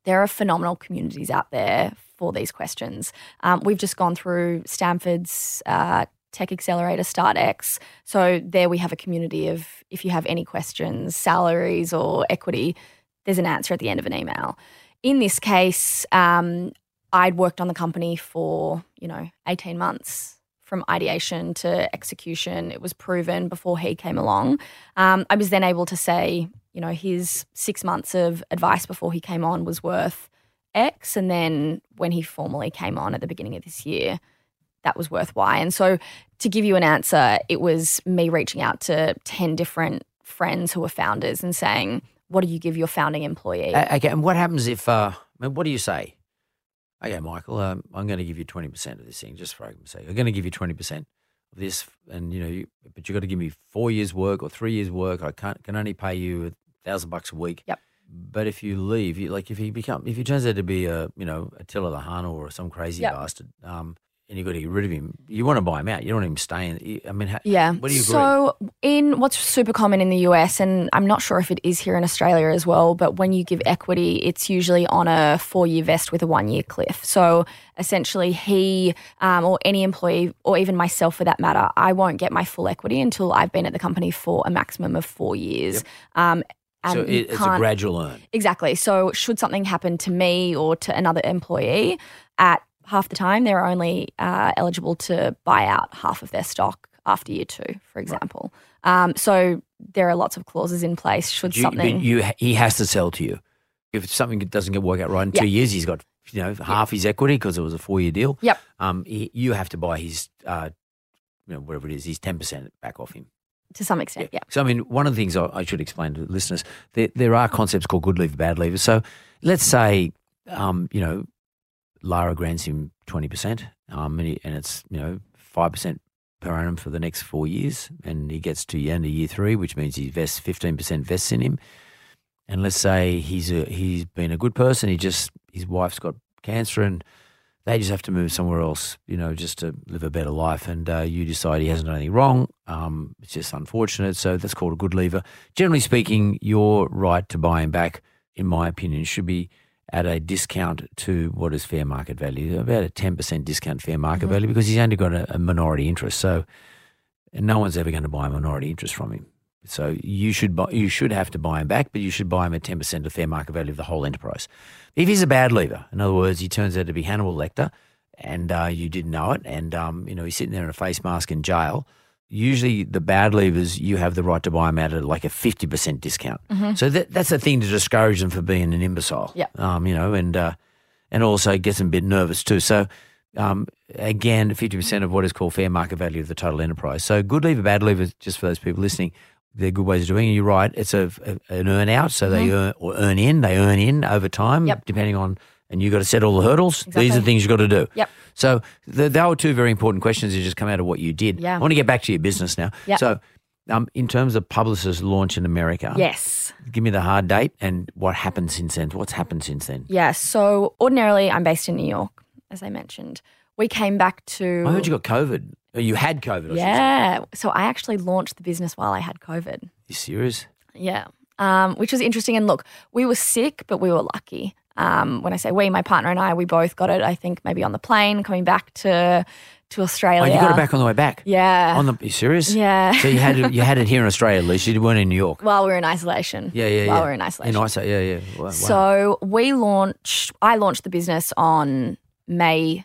there are phenomenal communities out there for these questions. Um, we've just gone through Stanford's uh, Tech Accelerator StartX. So there we have a community of if you have any questions, salaries or equity, there's an answer at the end of an email. In this case, um, I'd worked on the company for, you know, 18 months from ideation to execution. It was proven before he came along. Um, I was then able to say, you know, his six months of advice before he came on was worth X. And then when he formally came on at the beginning of this year, that was worth Y. And so to give you an answer, it was me reaching out to 10 different friends who were founders and saying, what do you give your founding employee? Uh, Okay, and what happens if, uh, I mean, what do you say? Okay, Michael, um, I'm going to give you 20% of this thing, just for argument's sake. I'm going to give you 20% of this, and, you know, you, but you've got to give me four years' work or three years' work. I can't, can only pay you a thousand bucks a week. Yep. But if you leave, you, like if he become if he turns out to be a you know Attila the Hun or some crazy Yep. bastard, um, and you've got to get rid of him, you want to buy him out. You don't want him staying. I mean, ha- Yeah. What do you agree? So, in what's super common in the US, and I'm not sure if it is here in Australia as well, but when you give equity, it's usually on a four year vest with a one year cliff. So, essentially, he um, or any employee, or even myself for that matter, I won't get my full equity until I've been at the company for a maximum of four years. Um, and so it, it's a gradual earn. Exactly. So, should something happen to me or to another employee, at half the time, they're only uh, eligible to buy out half of their stock after year two, for example. Um, so, there are lots of clauses in place. Should You, something, you, he has to sell to you. If something doesn't get work out right in Yeah. two years, he's got you know half his equity because it was a four year deal. Yep. Um, he, you have to buy his, uh, you know, whatever it is, his ten percent back off him. to some extent, yeah. So, I mean, one of the things I, I should explain to listeners, there, there are concepts called good leaver, bad leaver. So, let's say, um, you know, Lara grants him 20%, um, and, and it's, you know, 5% per annum for the next four years. And he gets to the end of year three, which means he vests 15% vests in him. And let's say he's a, he's been a good person. He just, his wife's got cancer and they just have to move somewhere else, you know, just to live a better life. And uh, you decide he hasn't done anything wrong. Um, it's just unfortunate. So that's called a good leaver. Generally speaking, your right to buy him back, in my opinion, should be at a discount to what is fair market value, about a 10% discount fair market value, because he's only got a, a minority interest. So no one's ever going to buy a minority interest from him. So you should buy, you should have to buy him back, but you should buy him at ten percent of fair market value of the whole enterprise. If he's a bad leaver, in other words, he turns out to be Hannibal Lecter, and uh, you didn't know it, and um, you know he's sitting there in a face mask in jail. Usually, the bad leavers you have the right to buy them at like a fifty percent discount. So that, that's a thing to discourage them for being an imbecile. Yeah. Um, you know, and uh, and also gets them a bit nervous too. So um, again, fifty percent of what is called fair market value of the total enterprise. So good leaver, bad leaver, just for those people listening, they're good ways of doing it. You're right; it's a, a- an earn out, so they earn or earn in. They earn in over time, Mm-hmm. Yep. depending on. And you've got to set all the hurdles. These are the things you've got to do. Yep. So th they were two very important questions that just come out of what you did. Yeah. I want to get back to your business now. Yep. So, um, in terms of publicist launch in America, Yes. give me the hard date and what happened since then. What's happened since then? Yeah. So, ordinarily, I'm based in New York, as I mentioned. We came back to. I heard you got COVID. You had COVID. I. Yeah. So, I actually launched the business while I had COVID. You serious? Yeah. Um, which was interesting. And look, we were sick, but we were lucky. Um, when I say we, my partner and I, we both got it, I think maybe on the plane coming back to to Australia. Oh, you got it back on the way back. Yeah. On the, you serious? Yeah. So you had it, you had it here in Australia at least. You weren't in New York. while we were in isolation. Yeah, yeah, yeah. While we were in isolation. In isolation. Yeah, yeah. Wow. So we launched, I launched the business on May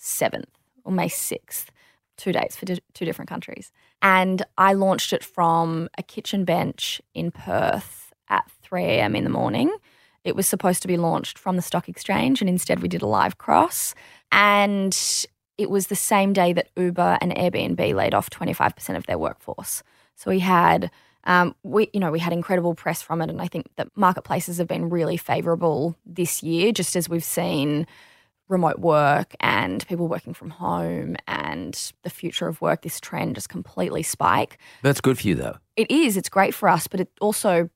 7th or May 6th, two dates for di- two different countries. And I launched it from a kitchen bench in Perth at 3 a.m. in the morning. It was supposed to be launched from the stock exchange, and instead we did a live cross. And it was the same day that Uber and Airbnb laid off 25% of their workforce. So we had, um, we you know, we had incredible press from it, and I think that marketplaces have been really favourable this year, just as we've seen remote work and people working from home and the future of work. This trend just completely spike. That's good for you though. It is. It's great for us, but it also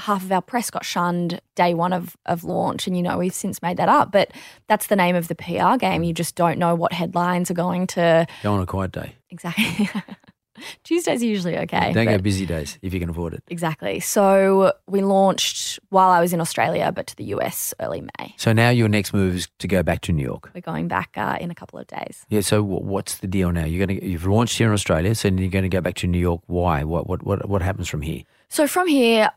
half of our press got shunned day one of, of launch and you know we've since made that up but that's the name of the pr game you just don't know what headlines are going to Go on a quiet day. exactly tuesdays are usually okay Don't go busy days if you can afford it. exactly so we launched while i was in australia but to the us early may So now your next move is to go back to New York. we're going back uh, in a couple of days Yeah. So wh- what's the deal now? You're going to you've launched here in Australia, so you're going to go back to New York. Why? What what what what happens from here? So from here,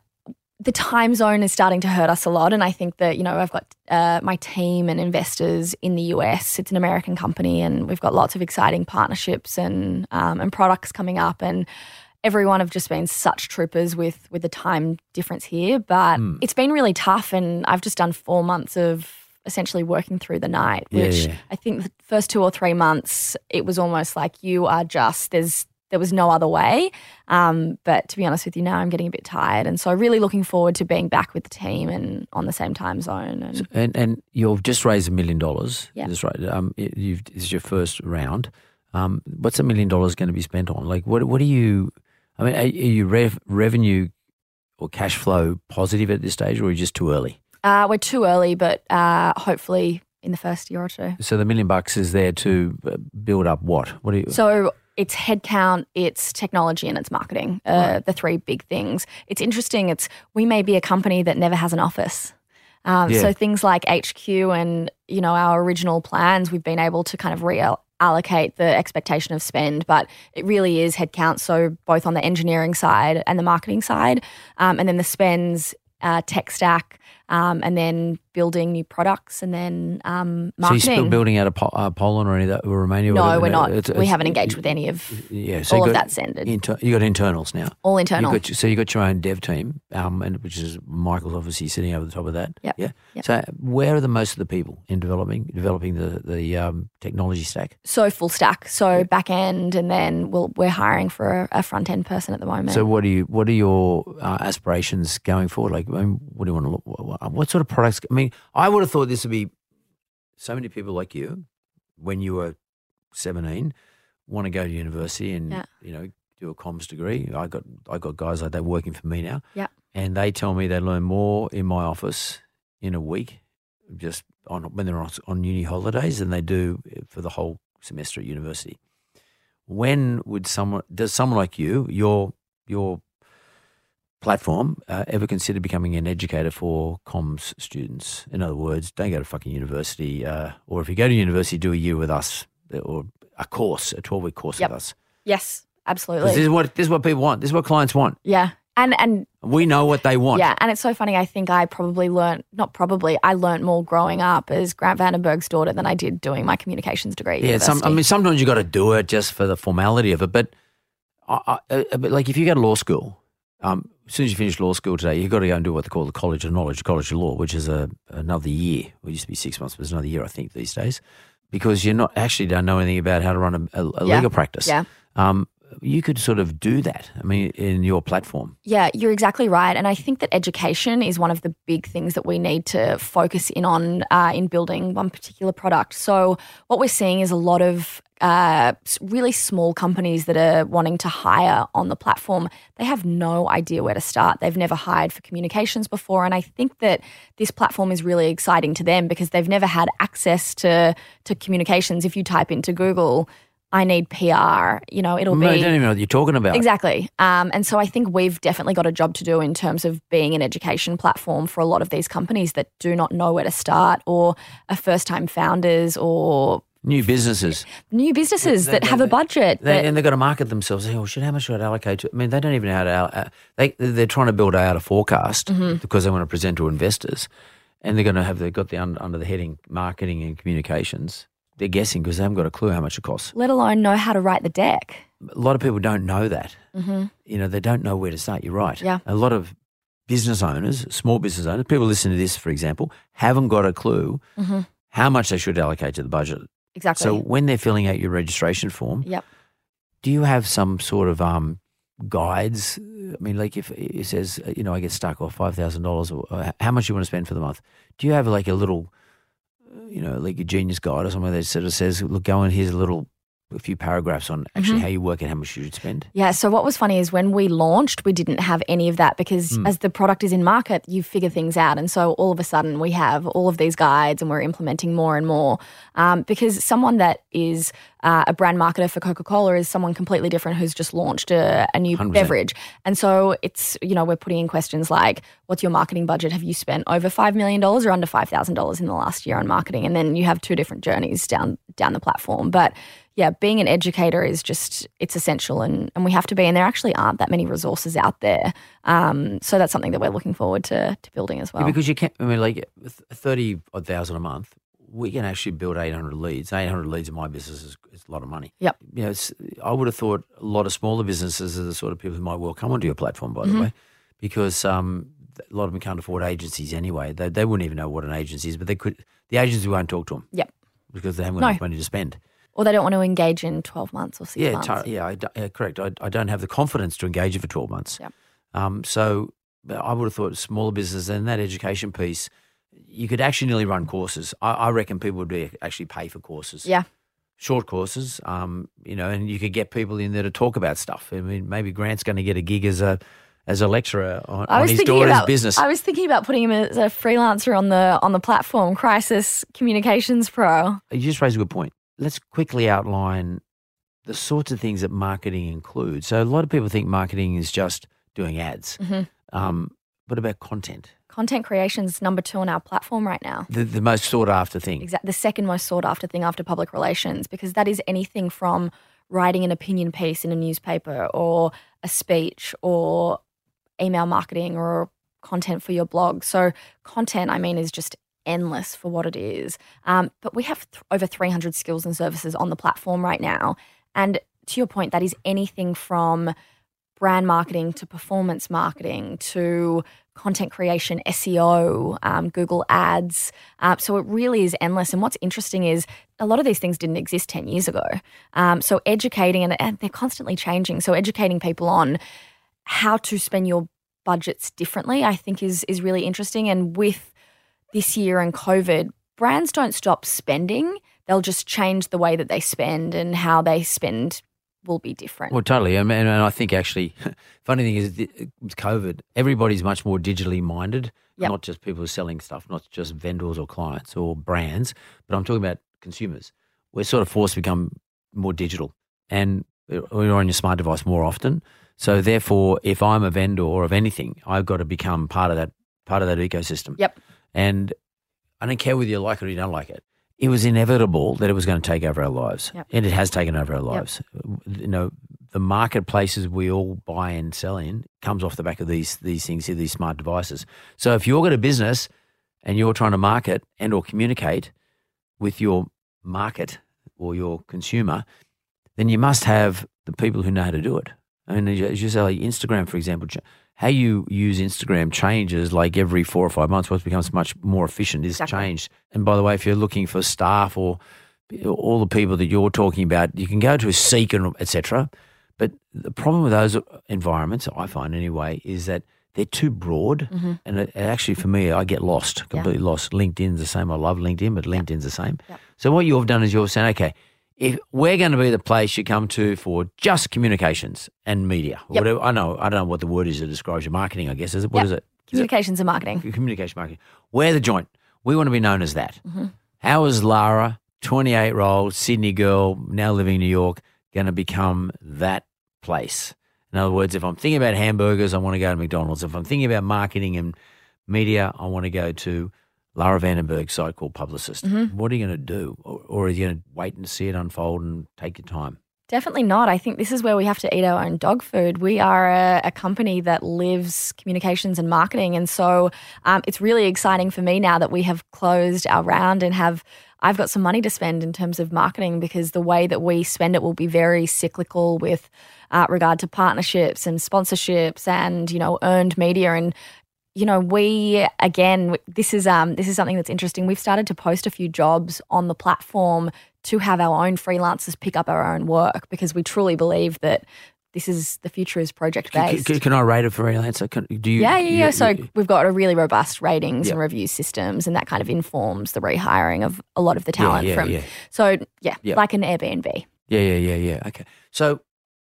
the time zone is starting to hurt us a lot. And I think that, you know, I've got uh, my team and investors in the US. It's an American company and we've got lots of exciting partnerships and, um, and products coming up. And everyone have just been such troopers with, with the time difference here. But it's been really tough. And I've just done four months of essentially working through the night, Yeah, which yeah. I think the first two or three months, it was almost like you are just, there's, there was no other way. Um, but to be honest with you, now I'm getting a bit tired, and so really looking forward to being back with the team and on the same time zone. And And and you've just raised a million dollars. Yeah. That's right. Um, this is your first round. Um, what's a million dollars going to be spent on? Like, what what are you? I mean, are, are you rev, revenue or cash flow positive at this stage, or are you just too early? Uh, we're too early, but uh, hopefully in the first year or two. So the million bucks is there to uh, build up what? What do you? So it's headcount, it's technology, and it's marketing. Uh, The three big things. It's interesting. It's we may be a company that never has an office. Um, Yeah. So things like HQ and you know our original plans, we've been able to kind of reallocate the expectation of spend, but it really is headcount. So both on the engineering side and the marketing side, um, and then the spends, uh, tech stack, um, and then building new products, and then um, so you're marketing. still building out of Po- uh, Poland or any of that, or Romania? or no, we're not. It's- we haven't engaged with any of Yeah, so all of got that's ended. Inter- you got internals now. all internal. You got, so you got your own dev team, um, and which is Michael's obviously sitting over the top of that. Yep. Yeah. Yep. So where are the most of the people in developing developing the the um, technology stack? So full stack, so back end, and then we'll, we're hiring for a, a front end person at the moment. So what do you what are your uh, aspirations going forward? Like, I mean, what do you want to look? What, what sort of products? I mean, I would have thought this would be so many people like you when you were seventeen want to go to university and Yeah. you know do a comms degree. I got I got guys like that working for me now. Yeah. and they tell me they learn more in my office in a week, just on when they're on, on uni holidays, than they do for the whole semester at university. When would someone does someone like you your your platform uh, ever consider becoming an educator for comms students? In other words, don't go to fucking university, uh, or if you go to university, do a year with us or a course, a twelve week course Yep. with us. Yes, absolutely. This is what this is what people want. This is what clients want. yeah, and and We know what they want. yeah, and it's so funny. I think I probably learned not probably I learned more growing up as Grant Vandenberg's daughter than I did doing my communications degree. at Yeah, some, I mean, sometimes you got to do it just for the formality of it. But, I, I, uh, but like if you go to law school, um, as soon as you finish law school today, you've got to go and do what they call the College of Knowledge, College of Law, which is a another year. It used to be six months, but it's another year, I think, these days, because you're not actually don't know anything about how to run a, a, a Yeah. legal practice. Yeah. Um, you could sort of do that. I mean, in your platform. Yeah, you're exactly right. And I think that education is one of the big things that we need to focus in on uh, in building one particular product. So, what we're seeing is a lot of uh, really small companies that are wanting to hire on the platform. They have no idea where to start. They've never hired for communications before. And I think that this platform is really exciting to them because they've never had access to, to communications. If you type into Google, I need PR, you know, it'll No, be. I don't even know what you're talking about. Exactly. Um, and so I think we've definitely got a job to do in terms of being an education platform for a lot of these companies that do not know where to start or are first time founders or New businesses. new businesses They- that they- have a budget. They, that, and they've got to market themselves. Oh shit, how much should I allocate to? I mean, they don't even know how to. Uh, they they're trying to build out a forecast Mm-hmm. because they want to present to investors, and they're going to have they've got the under, under the heading marketing and communications. They're guessing because they haven't got a clue how much it costs. let alone know how to write the deck. A lot of people don't know that. You know, they don't know where to start. You're right. Mm-hmm. Yeah. A lot of business owners, small business owners, people listening to this, for example, haven't got a clue how much they should allocate to the budget. Mm-hmm. Exactly. So when they're filling out your registration form, yep. do you have some sort of um, guides? I mean, like if it says, uh, you know, I get stuck or five thousand dollars, or uh, how much you want to spend for the month? Do you have like a little, uh, you know, like a genius guide or something that sort of says, look, go and here's a little, a few paragraphs on actually how you work and how much you should spend? Yeah. So what was funny is when we launched, we didn't have any of that because as the product is in market, you figure things out, and so all of a sudden we have all of these guides, and we're implementing more and more. Um, because someone that is uh, a brand marketer for Coca Cola is someone completely different who's just launched a, a new 100%. beverage, and so it's you know we're putting in questions like, what's your marketing budget? Have you spent over five million dollars or under five thousand dollars in the last year on marketing? And then you have two different journeys down down the platform, but yeah, being an educator is just it's essential, and and we have to be. And there actually aren't that many resources out there, um, so that's something that we're looking forward to to building as well. Yeah, because you can't. I mean, like thirty odd thousand a month, we can actually build eight hundred leads. Eight hundred leads in my business is, is a lot of money. Yep. You know, I would have thought a lot of smaller businesses are the sort of people who might well come onto your platform. By the Mm-hmm. way, because um, a lot of them can't afford agencies anyway. They they wouldn't even know what an agency is, but they could. The agency won't talk to them Yep. because they haven't got No. enough money to spend. Or they don't want to engage in twelve months or six Yeah, months. tar- yeah, I yeah, correct. I, I don't have the confidence to engage it for 12 months. Yep. Um, so I would have thought smaller business and that education piece, you could actually nearly run courses. I, I reckon people would be, actually pay for courses. Yeah. Short courses, um, you know, and you could get people in there to talk about stuff. I mean, maybe Grant's going to get a gig as a as a lecturer on, on his daughter's about business. I was thinking about putting him as a freelancer on the on the platform, Crisis Communications Pro. you just raised a good point. Let's quickly outline the sorts of things that marketing includes. So a lot of people think marketing is just doing ads. Mm-hmm. Um, what about content? Content creation's number two on our platform right now. The, the most sought after thing. Exact, the second most sought after thing after public relations, because that is anything from writing an opinion piece in a newspaper or a speech or email marketing or content for your blog. So, content, I mean, is just endless for what it is. Um, but we have th- over 300 skills and services on the platform right now. And to your point, that is anything from brand marketing to performance marketing to content creation, SEO, um, Google Ads. Uh, so it really is endless. And what's interesting is a lot of these things didn't exist 10 years ago. Um, so educating, and, and they're constantly changing. So educating people on how to spend your budgets differently, I think is is really interesting. And with this year and COVID, brands don't stop spending. They'll just change the way that they spend and how they spend will be different. Well, totally. I mean, and I think actually, funny thing is, with COVID, everybody's much more digitally minded. Yep. Not just people selling stuff, not just vendors or clients or brands, but I'm talking about consumers. We're sort of forced to become more digital, and we're on your smart device more often. So therefore, if I'm a vendor of anything, I've got to become part of that part of that ecosystem. Yep. And I don't care whether you like it or you don't like it. It was inevitable that it was going to take over our lives, Yep. and it has taken over our lives. You know, the marketplaces we all buy and sell in comes off the back of these these things here, these smart devices. So if you're got a business and you're trying to market and or communicate with your market or your consumer, then you must have the people who know how to do it. I mean, as you- say, like Instagram, for example, how you use Instagram changes like every four or five months. What becomes much more efficient is Exactly. changed. And by the way, if you're looking for staff or all the people that you're talking about, you can go to a Seek and etc. But the problem with those environments, I find anyway, is that they're too broad. Mm-hmm. And it, actually, for me, I get lost, completely lost. LinkedIn's the same. I love LinkedIn, but LinkedIn's the same. Yep. So what you've done is you're saying, okay, if we're going to be the place you come to for just communications and media, or Yep. whatever, I know, I don't know what the word is that describes your marketing. I guess is it? What Yep. is it Communications and marketing. communication marketing? We're the joint. We want to be known as that. Mm-hmm. How is Lara, 28 year old Sydney girl, now living in New York, going to become that place? In other words, if I'm thinking about hamburgers, I want to go to McDonald's. If I'm thinking about marketing and media, I want to go to Lara Vandenberg's site called Publicist. Mm-hmm. What are you going to do? Or, or are you going to wait and see it unfold and take your time? Definitely not. I think this is where we have to eat our own dog food. We are a, a company that lives communications and marketing. And so um, it's really exciting for me now that we have closed our round and have. I've got some money to spend in terms of marketing because the way that we spend it will be very cyclical with uh, regard to partnerships and sponsorships and you know earned media and you know we again this is um this is something that's interesting we've started to post a few jobs on the platform to have our own freelancers pick up our own work because we truly believe that this is the future is project Can, based can, can I rate for freelancer? Can, do you? yeah, yeah, you- yeah. So you- we've got a really robust ratings Yeah. and review systems, and that kind of informs the rehiring of a lot of the talent yeah, from. yeah. So yeah, like an Airbnb. yeah, yeah, yeah, yeah. Okay. So,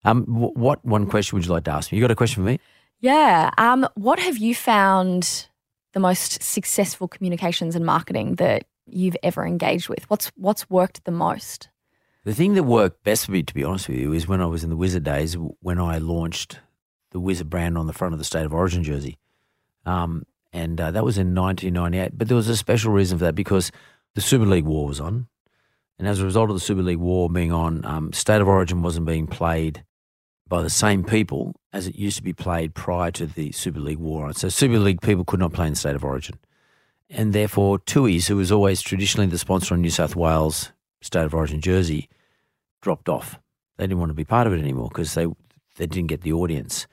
um, wh- what one question would you like to ask me? You got a question for me? Yeah. Um, what have you found the most successful communications and marketing that you've ever engaged with? What's what's worked the most? The thing that worked best for me, to be honest with you, is when I was in the Wizard days, when I launched the Wizard brand on the front of the State of Origin jersey. Um, and uh, that was in 1998. But there was a special reason for that because the Super League War was on. And as a result of the Super League War being on, um, State of Origin wasn't being played by the same people as it used to be played prior to the Super League War. So Super League people could not play in the State of Origin. And therefore, Tooheys, who was always traditionally the sponsor on New South Wales State of Origin jersey, dropped off. They didn't want to be part of it anymore because they they didn't get the audience.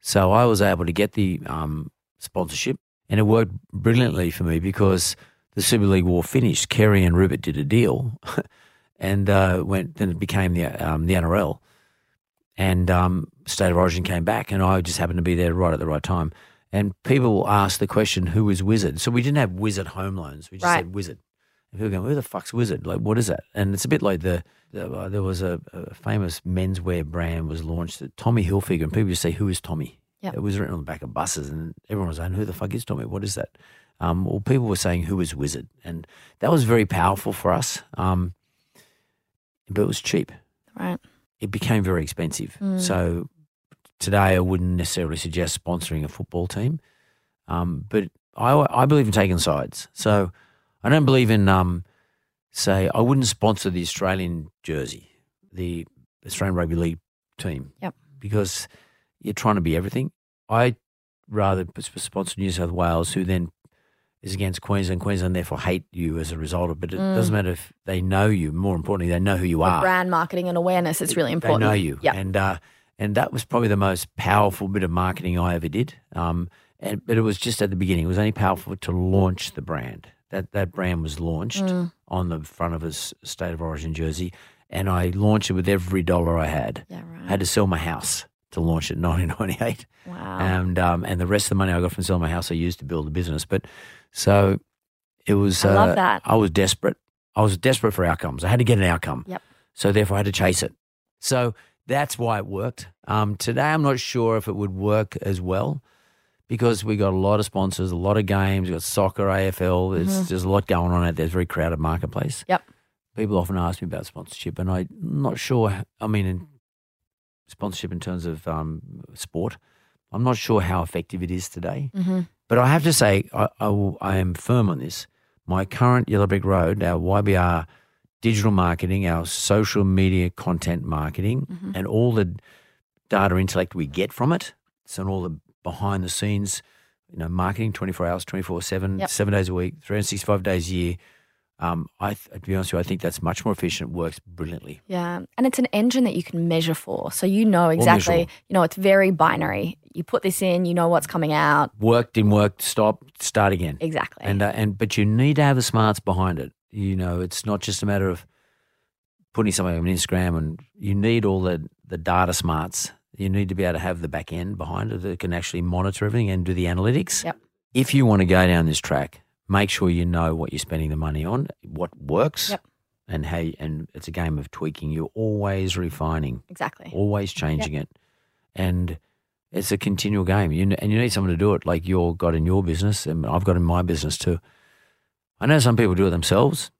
So I was able to get the um, sponsorship, and it worked brilliantly for me because the Super League War finished. Kerry and Rupert did a deal, and uh, went. Then it became the um, the NRL, and um, State of Origin came back, and I just happened to be there right at the right time. And people asked the question, "Who is Wizard?" So we didn't have Wizard home loans. We just Right. said Wizard. And people go, "Who the fuck's Wizard? Like, what is that?" And it's a bit like the, the uh, there was a, a famous menswear brand was launched, Tommy Hilfiger, and people just say, "Who is Tommy?" Yep. It was written on the back of buses, and everyone was saying, "Who the fuck is Tommy? What is that?" Um, well, people were saying, "Who is Wizard?" And that was very powerful for us. Um, but it was cheap. Right. It became very expensive. Mm. So today, I wouldn't necessarily suggest sponsoring a football team. Um, but I, I believe in taking sides. So I don't believe in, um, say, I wouldn't sponsor the Australian jersey, the Australian Rugby League team. Yep. Because you're trying to be everything. I rather sponsor New South Wales, who then is against Queensland. Queensland therefore hate you as a result of it. But it doesn't matter if they know you. More importantly, they know who you are. Brand marketing and awareness is really important. They know you. Yeah. And uh, and that was probably the most powerful bit of marketing I ever did. Um, and but it was just at the beginning. It was only powerful to launch the brand. That that brand was launched Mm. on the front of a s- state of origin jersey, and I launched it with every dollar I had. Yeah, right. I had to sell my house to launch it in 1998 wow. and um, and the rest of the money I got from selling my house I used to build the business. But so it was. I love uh, that. I was desperate. I was desperate for outcomes. I had to get an outcome. Yep. So therefore, I had to chase it. So that's why it worked. Um, today, I'm not sure if it would work as well because we got a lot of sponsors, a lot of games. We got soccer, AFL. There's there's a lot going on out there. It's a very crowded marketplace. Mm-hmm. Yep. People often ask me about sponsorship, and I'm not sure. I mean, in sponsorship in terms of um, sport, I'm not sure how effective it is today. hmm But I have to say, I, I, I am firm on this. My current Yellow Brick Road, our YBR digital marketing, our social media content marketing, Mm-hmm. and all the data intellect we get from it, so all the behind the scenes, you know, marketing 24 hours, 24 7, Yep. seven days a week, 365 days a year. Um, I, to be honest with you, I think that's much more efficient. It works brilliantly. Yeah. And it's an engine that you can measure for. So you know exactly, you know, it's very binary. You put this in, you know what's coming out. Worked didn't work, stop, start again. Exactly. And uh, and but you need to have the smarts behind it. You know, it's not just a matter of putting something on Instagram, and you need all the the data smarts. You need to be able to have the back end behind it that can actually monitor everything and do the analytics. Yep. If you want to go down this track, make sure you know what you're spending the money on, what works, Yep. and how. You, and it's a game of tweaking. You're always refining exactly. always changing it, and it's a continual game. You, and you need someone to do it, like you've got in your business, and I've got in my business too. I know some people do it themselves.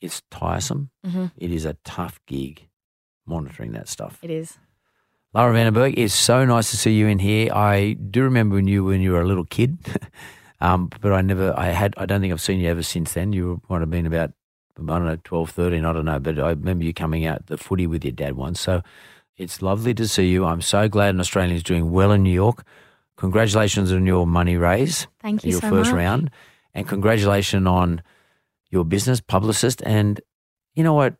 It's tiresome. Mhm. It is a tough gig monitoring that stuff. It is. Lara Vandenberg, it's so nice to see you in here. I do remember when you when you were a little kid, um, but I never, I had, I don't think I've seen you ever since then. You might have been about, I don't know, 12, 13, I don't know, but I remember you coming out the footy with your dad once. So it's lovely to see you. I'm so glad an Australian is doing well in New York. Congratulations on your money raise, Thank you your so first much. round, and congratulations on your business publicist. And you know what?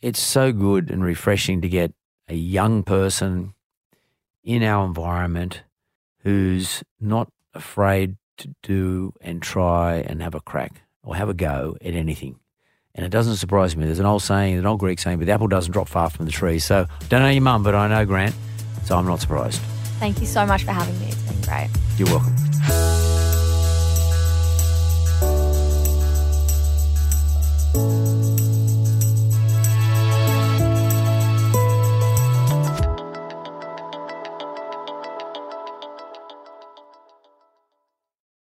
It's so good and refreshing to get a young person in our environment who's not afraid to do and try and have a crack or have a go at anything. And it doesn't surprise me. There's an old saying, an old Greek saying, but the apple doesn't drop far from the tree. So don't know your mum, but I know Grant. So I'm not surprised. Thank you so much for having me. It's been great. You're welcome.